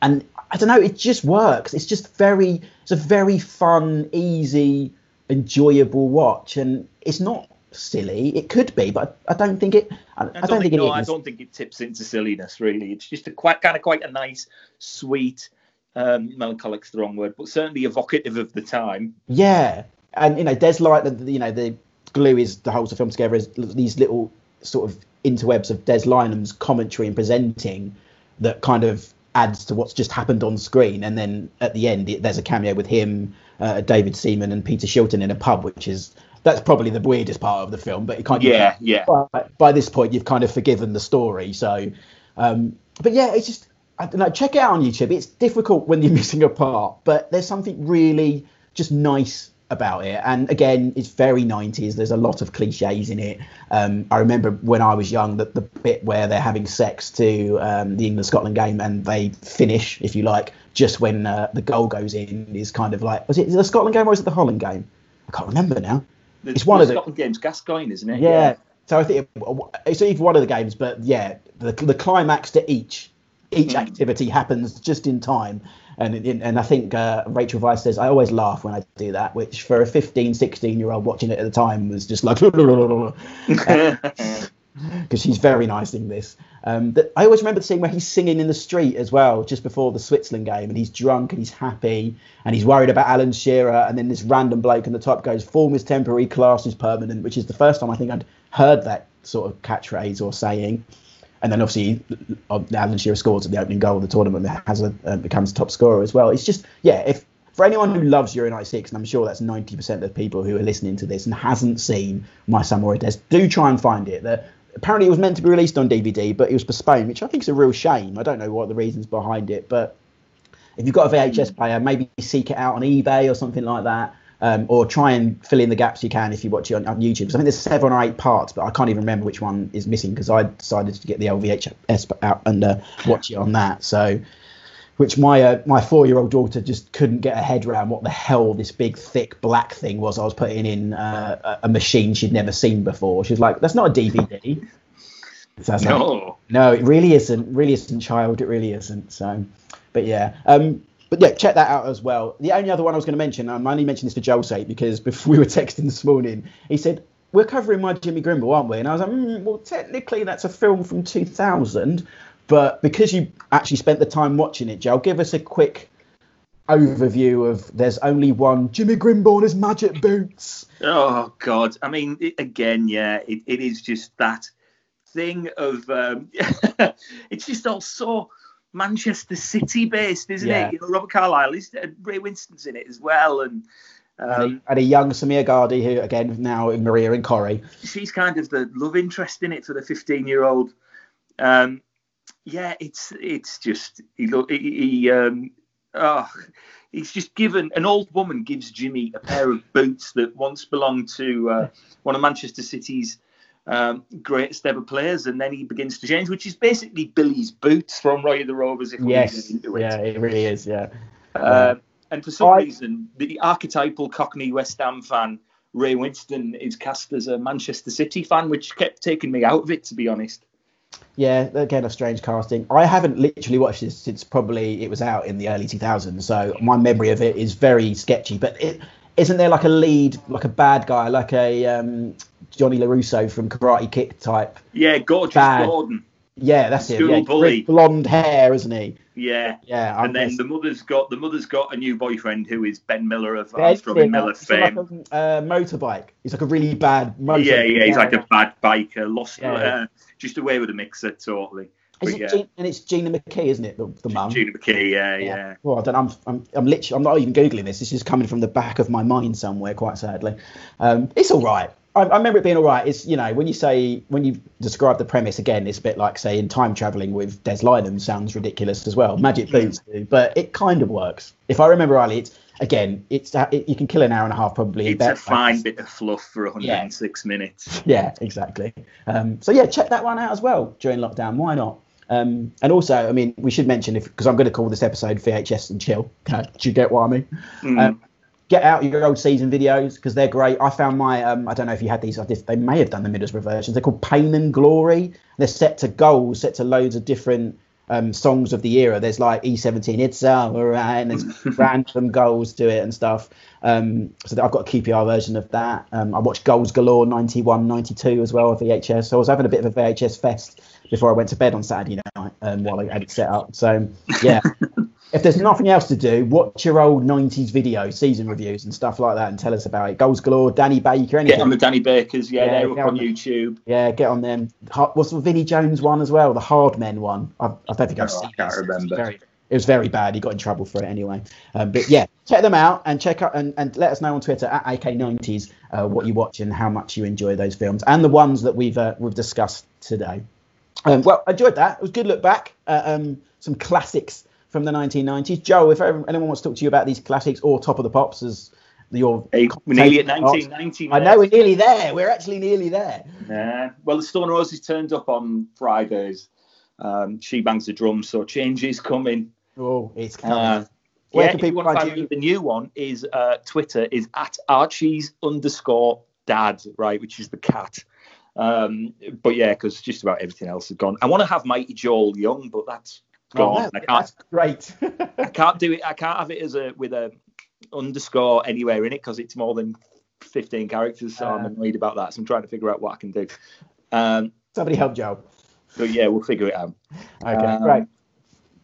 And I don't know, it just works. It's just very, it's a very fun, easy, enjoyable watch, and it's not silly. It could be, but I don't think it. I, I don't, think, no, it I is. don't think it tips into silliness. Really, it's just a quite kind of quite a nice, sweet, um, melancholic's the wrong word, but certainly evocative of the time. Yeah, and you know, Des Light, the, you know, the glue is that holds the film together is these little sort of interwebs of Des Lynam's commentary and presenting that kind of adds to what's just happened on screen, and then at the end, it, there's a cameo with him, uh, David Seaman, and Peter Shilton in a pub, which is that's probably the weirdest part of the film, but it kind of Yeah, yeah. by, by this point you've kind of forgiven the story so um but yeah it's just i don't know check it out on youtube it's difficult when you're missing a part but there's something really just nice about it. And again it's very 90s there's a lot of cliches in it. Um i remember when i was young that the bit where they're having sex to um, the england scotland game and they finish if you like just when uh, the goal goes in is kind of like was it the scotland game or was it the holland game? I can't remember now. The, it's one the of the Scotland games, Gascoigne, isn't it? yeah. So I think it's either one of the games, but yeah, the, the climax to each each activity happens just in time. And and I think uh, Rachel Weisz says, I always laugh when I do that, which for a 15, 16 year old watching it at the time was just like, because she's very nice in this. Um, that I always remember seeing where he's singing in the street as well, just before the Switzerland game, and he's drunk and he's happy and he's worried about Alan Shearer, and then this random bloke in the top goes, "Form is temporary, class is permanent," which is the first time I think I'd heard that sort of catchphrase or saying. And then obviously uh, Alan Shearer scores at the opening goal of the tournament, has a, uh, becomes top scorer as well. It's just yeah, if for anyone who loves Euro 96, and I'm sure that's 90% of people who are listening to this and hasn't seen My with Des, do try and find it. The, apparently it was meant to be released on DVD, but it was postponed, which I think is a real shame. I don't know what the reasons behind it, but if you've got a VHS player, maybe seek it out on eBay or something like that. Um, or try and fill in the gaps you can if you watch it on, on YouTube. Because I think there's seven or eight parts, but I can't even remember which one is missing because I decided to get the LVHS out and uh, watch it on that. So, which my uh, my four year old daughter just couldn't get her head around what the hell this big thick black thing was I was putting in uh, a machine she'd never seen before. She was like, "That's not a DVD." So no. Like, no, it really isn't. Really isn't, child. It really isn't. So, but yeah. Um, but yeah, check that out as well. The only other one I was going to mention, I'm only mentioning this for Joel's sake because before we were texting this morning, he said we're covering my Jimmy Grimble, aren't we? And I was like, mm, well, technically that's a film from 2000, but because you actually spent the time watching it, Joel, give us a quick overview of there's only one Jimmy Grimble and his magic boots. Oh God! I mean, it, again, yeah, it, it is just that thing of um, it's just all so Manchester City based, isn't Yeah. it? You know, Robert Carlyle is uh, Ray Winstone's in it as well, and and, um, a, and a young Samia Ghadie, who again now in Maria and Corrie. she's kind of the love interest in it for the 15 year old. Um, yeah, it's it's just he look he, he um, oh, he's just given an old woman gives Jimmy a pair of boots that once belonged to uh, one of Manchester City's um, greatest ever players, and then he begins to change, which is basically Billy's boots from Roy of the Rovers. If Yes, into it. yeah, it really is. Yeah. Um, and for some I- reason, the archetypal Cockney West Ham fan, Ray Winstone, is cast as a Manchester City fan, which kept taking me out of it, to be honest. Yeah, again, a strange casting. I haven't literally watched this since probably it was out in the early 2000s, so my memory of it is very sketchy. But it, isn't there like a lead, like a bad guy, like a um, Johnny LaRusso from Karate Kid type? Yeah, gorgeous Bad. Gordon. Yeah, that's it. School Yeah, bully. blonde hair, isn't he? Yeah. Yeah, I'm And then the mother's got the mother's got a new boyfriend who is Ben Miller of Ben Armstrong and Miller, he's like fame. a uh, motorbike. He's like a really bad motorbike. yeah, yeah, he's like a bad biker, lost, Yeah. uh, just away with a mixer, totally. Is But it yeah, Gina, and it's Gina McKee, isn't it? The, the mum. Gina McKee, yeah, yeah. Well, I don't. I'm. I'm. I'm literally. I'm not even googling this. This is coming from the back of my mind somewhere. Quite sadly, um, it's all right. I, I remember it being all right. It's you know when you say when you describe the premise again, it's a bit like saying time traveling with Des Lynam sounds ridiculous as well. Magic boots, do, but it kind of works. If I remember rightly, it's again, it's it, you can kill an hour and a half probably. It's better- a fine bit of fluff for 106 minutes. yeah, exactly. Um, so yeah, check that one out as well during lockdown. Why not? Um, and also, I mean, we should mention if because I'm going to call this episode VHS and chill. Do you get what I mean? Mm. Um, get out your old season videos because they're great. I found my um, I don't know if you had these. I did, they may have done the Middlesbrough versions. They're called Pain and Glory. They're set to goals, set to loads of different um, songs of the era. There's like E17, It's Alright, and there's random goals to it and stuff. Um, so I've got a QPR version of that. Um, I watched Goals Galore 91, 92 as well, VHS. So I was having a bit of a VHS fest before I went to bed on Saturday night um, while I had it set up. So yeah, if there's nothing else to do, watch your old 90s video, season reviews and stuff like that and tell us about it. Goals Galore, Danny Baker, anything. Get on the Danny Bakers, yeah, Yeah, they're up on YouTube. Yeah, get on them. What's the Vinnie Jones one as well? The Hard Men one. I, I don't think I've Oh, I seen can't this. remember. It was, very, it was very bad. He got in trouble for it anyway. Um, but yeah, check them out and check out and, and let us know on Twitter at AK90s uh, what you watch and how much you enjoy those films and the ones that we've uh, we've discussed today. Um, well, I enjoyed that. It was a good look back at um, some classics from the 1990s. Joe, if anyone wants to talk to you about these classics or Top of the Pops as your Hey, we're nearly at 1990. I know we're nearly there. We're actually nearly there. Yeah. Well, the Stone Roses turned up on Fridays. Um, she bangs the drums, so change is coming. Oh, it's coming. Uh, Where yeah, can people find find you? the new one is uh, Twitter is at Archie's underscore dad, right, which is the cat. Um, but yeah, because just about everything else is gone. I want to have Mighty Joel Young, but that's Oh, gone. that- I can't. that's great. I can't do it. I can't have it as a with a underscore anywhere in it because it's more than 15 characters. So I'm Uh. annoyed about that. So I'm trying to figure out what I can do. Um, Somebody help Joe. but yeah, we'll figure it out. Okay, Um, great.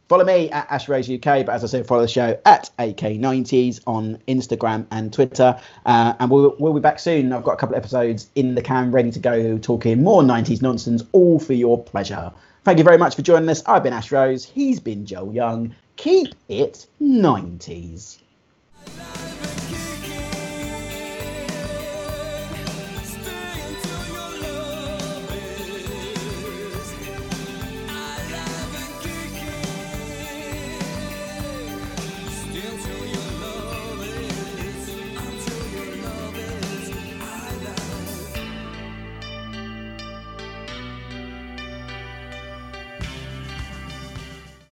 Follow me at Ash Rose UK, but as I said, follow the show at AK90s on Instagram and Twitter. Uh, and we'll, we'll be back soon. I've got a couple of episodes in the can ready to go, talking more 90s nonsense, all for your pleasure. Thank you very much for joining us. I've been Ash Rose. He's been Joel Young. Keep it 90s.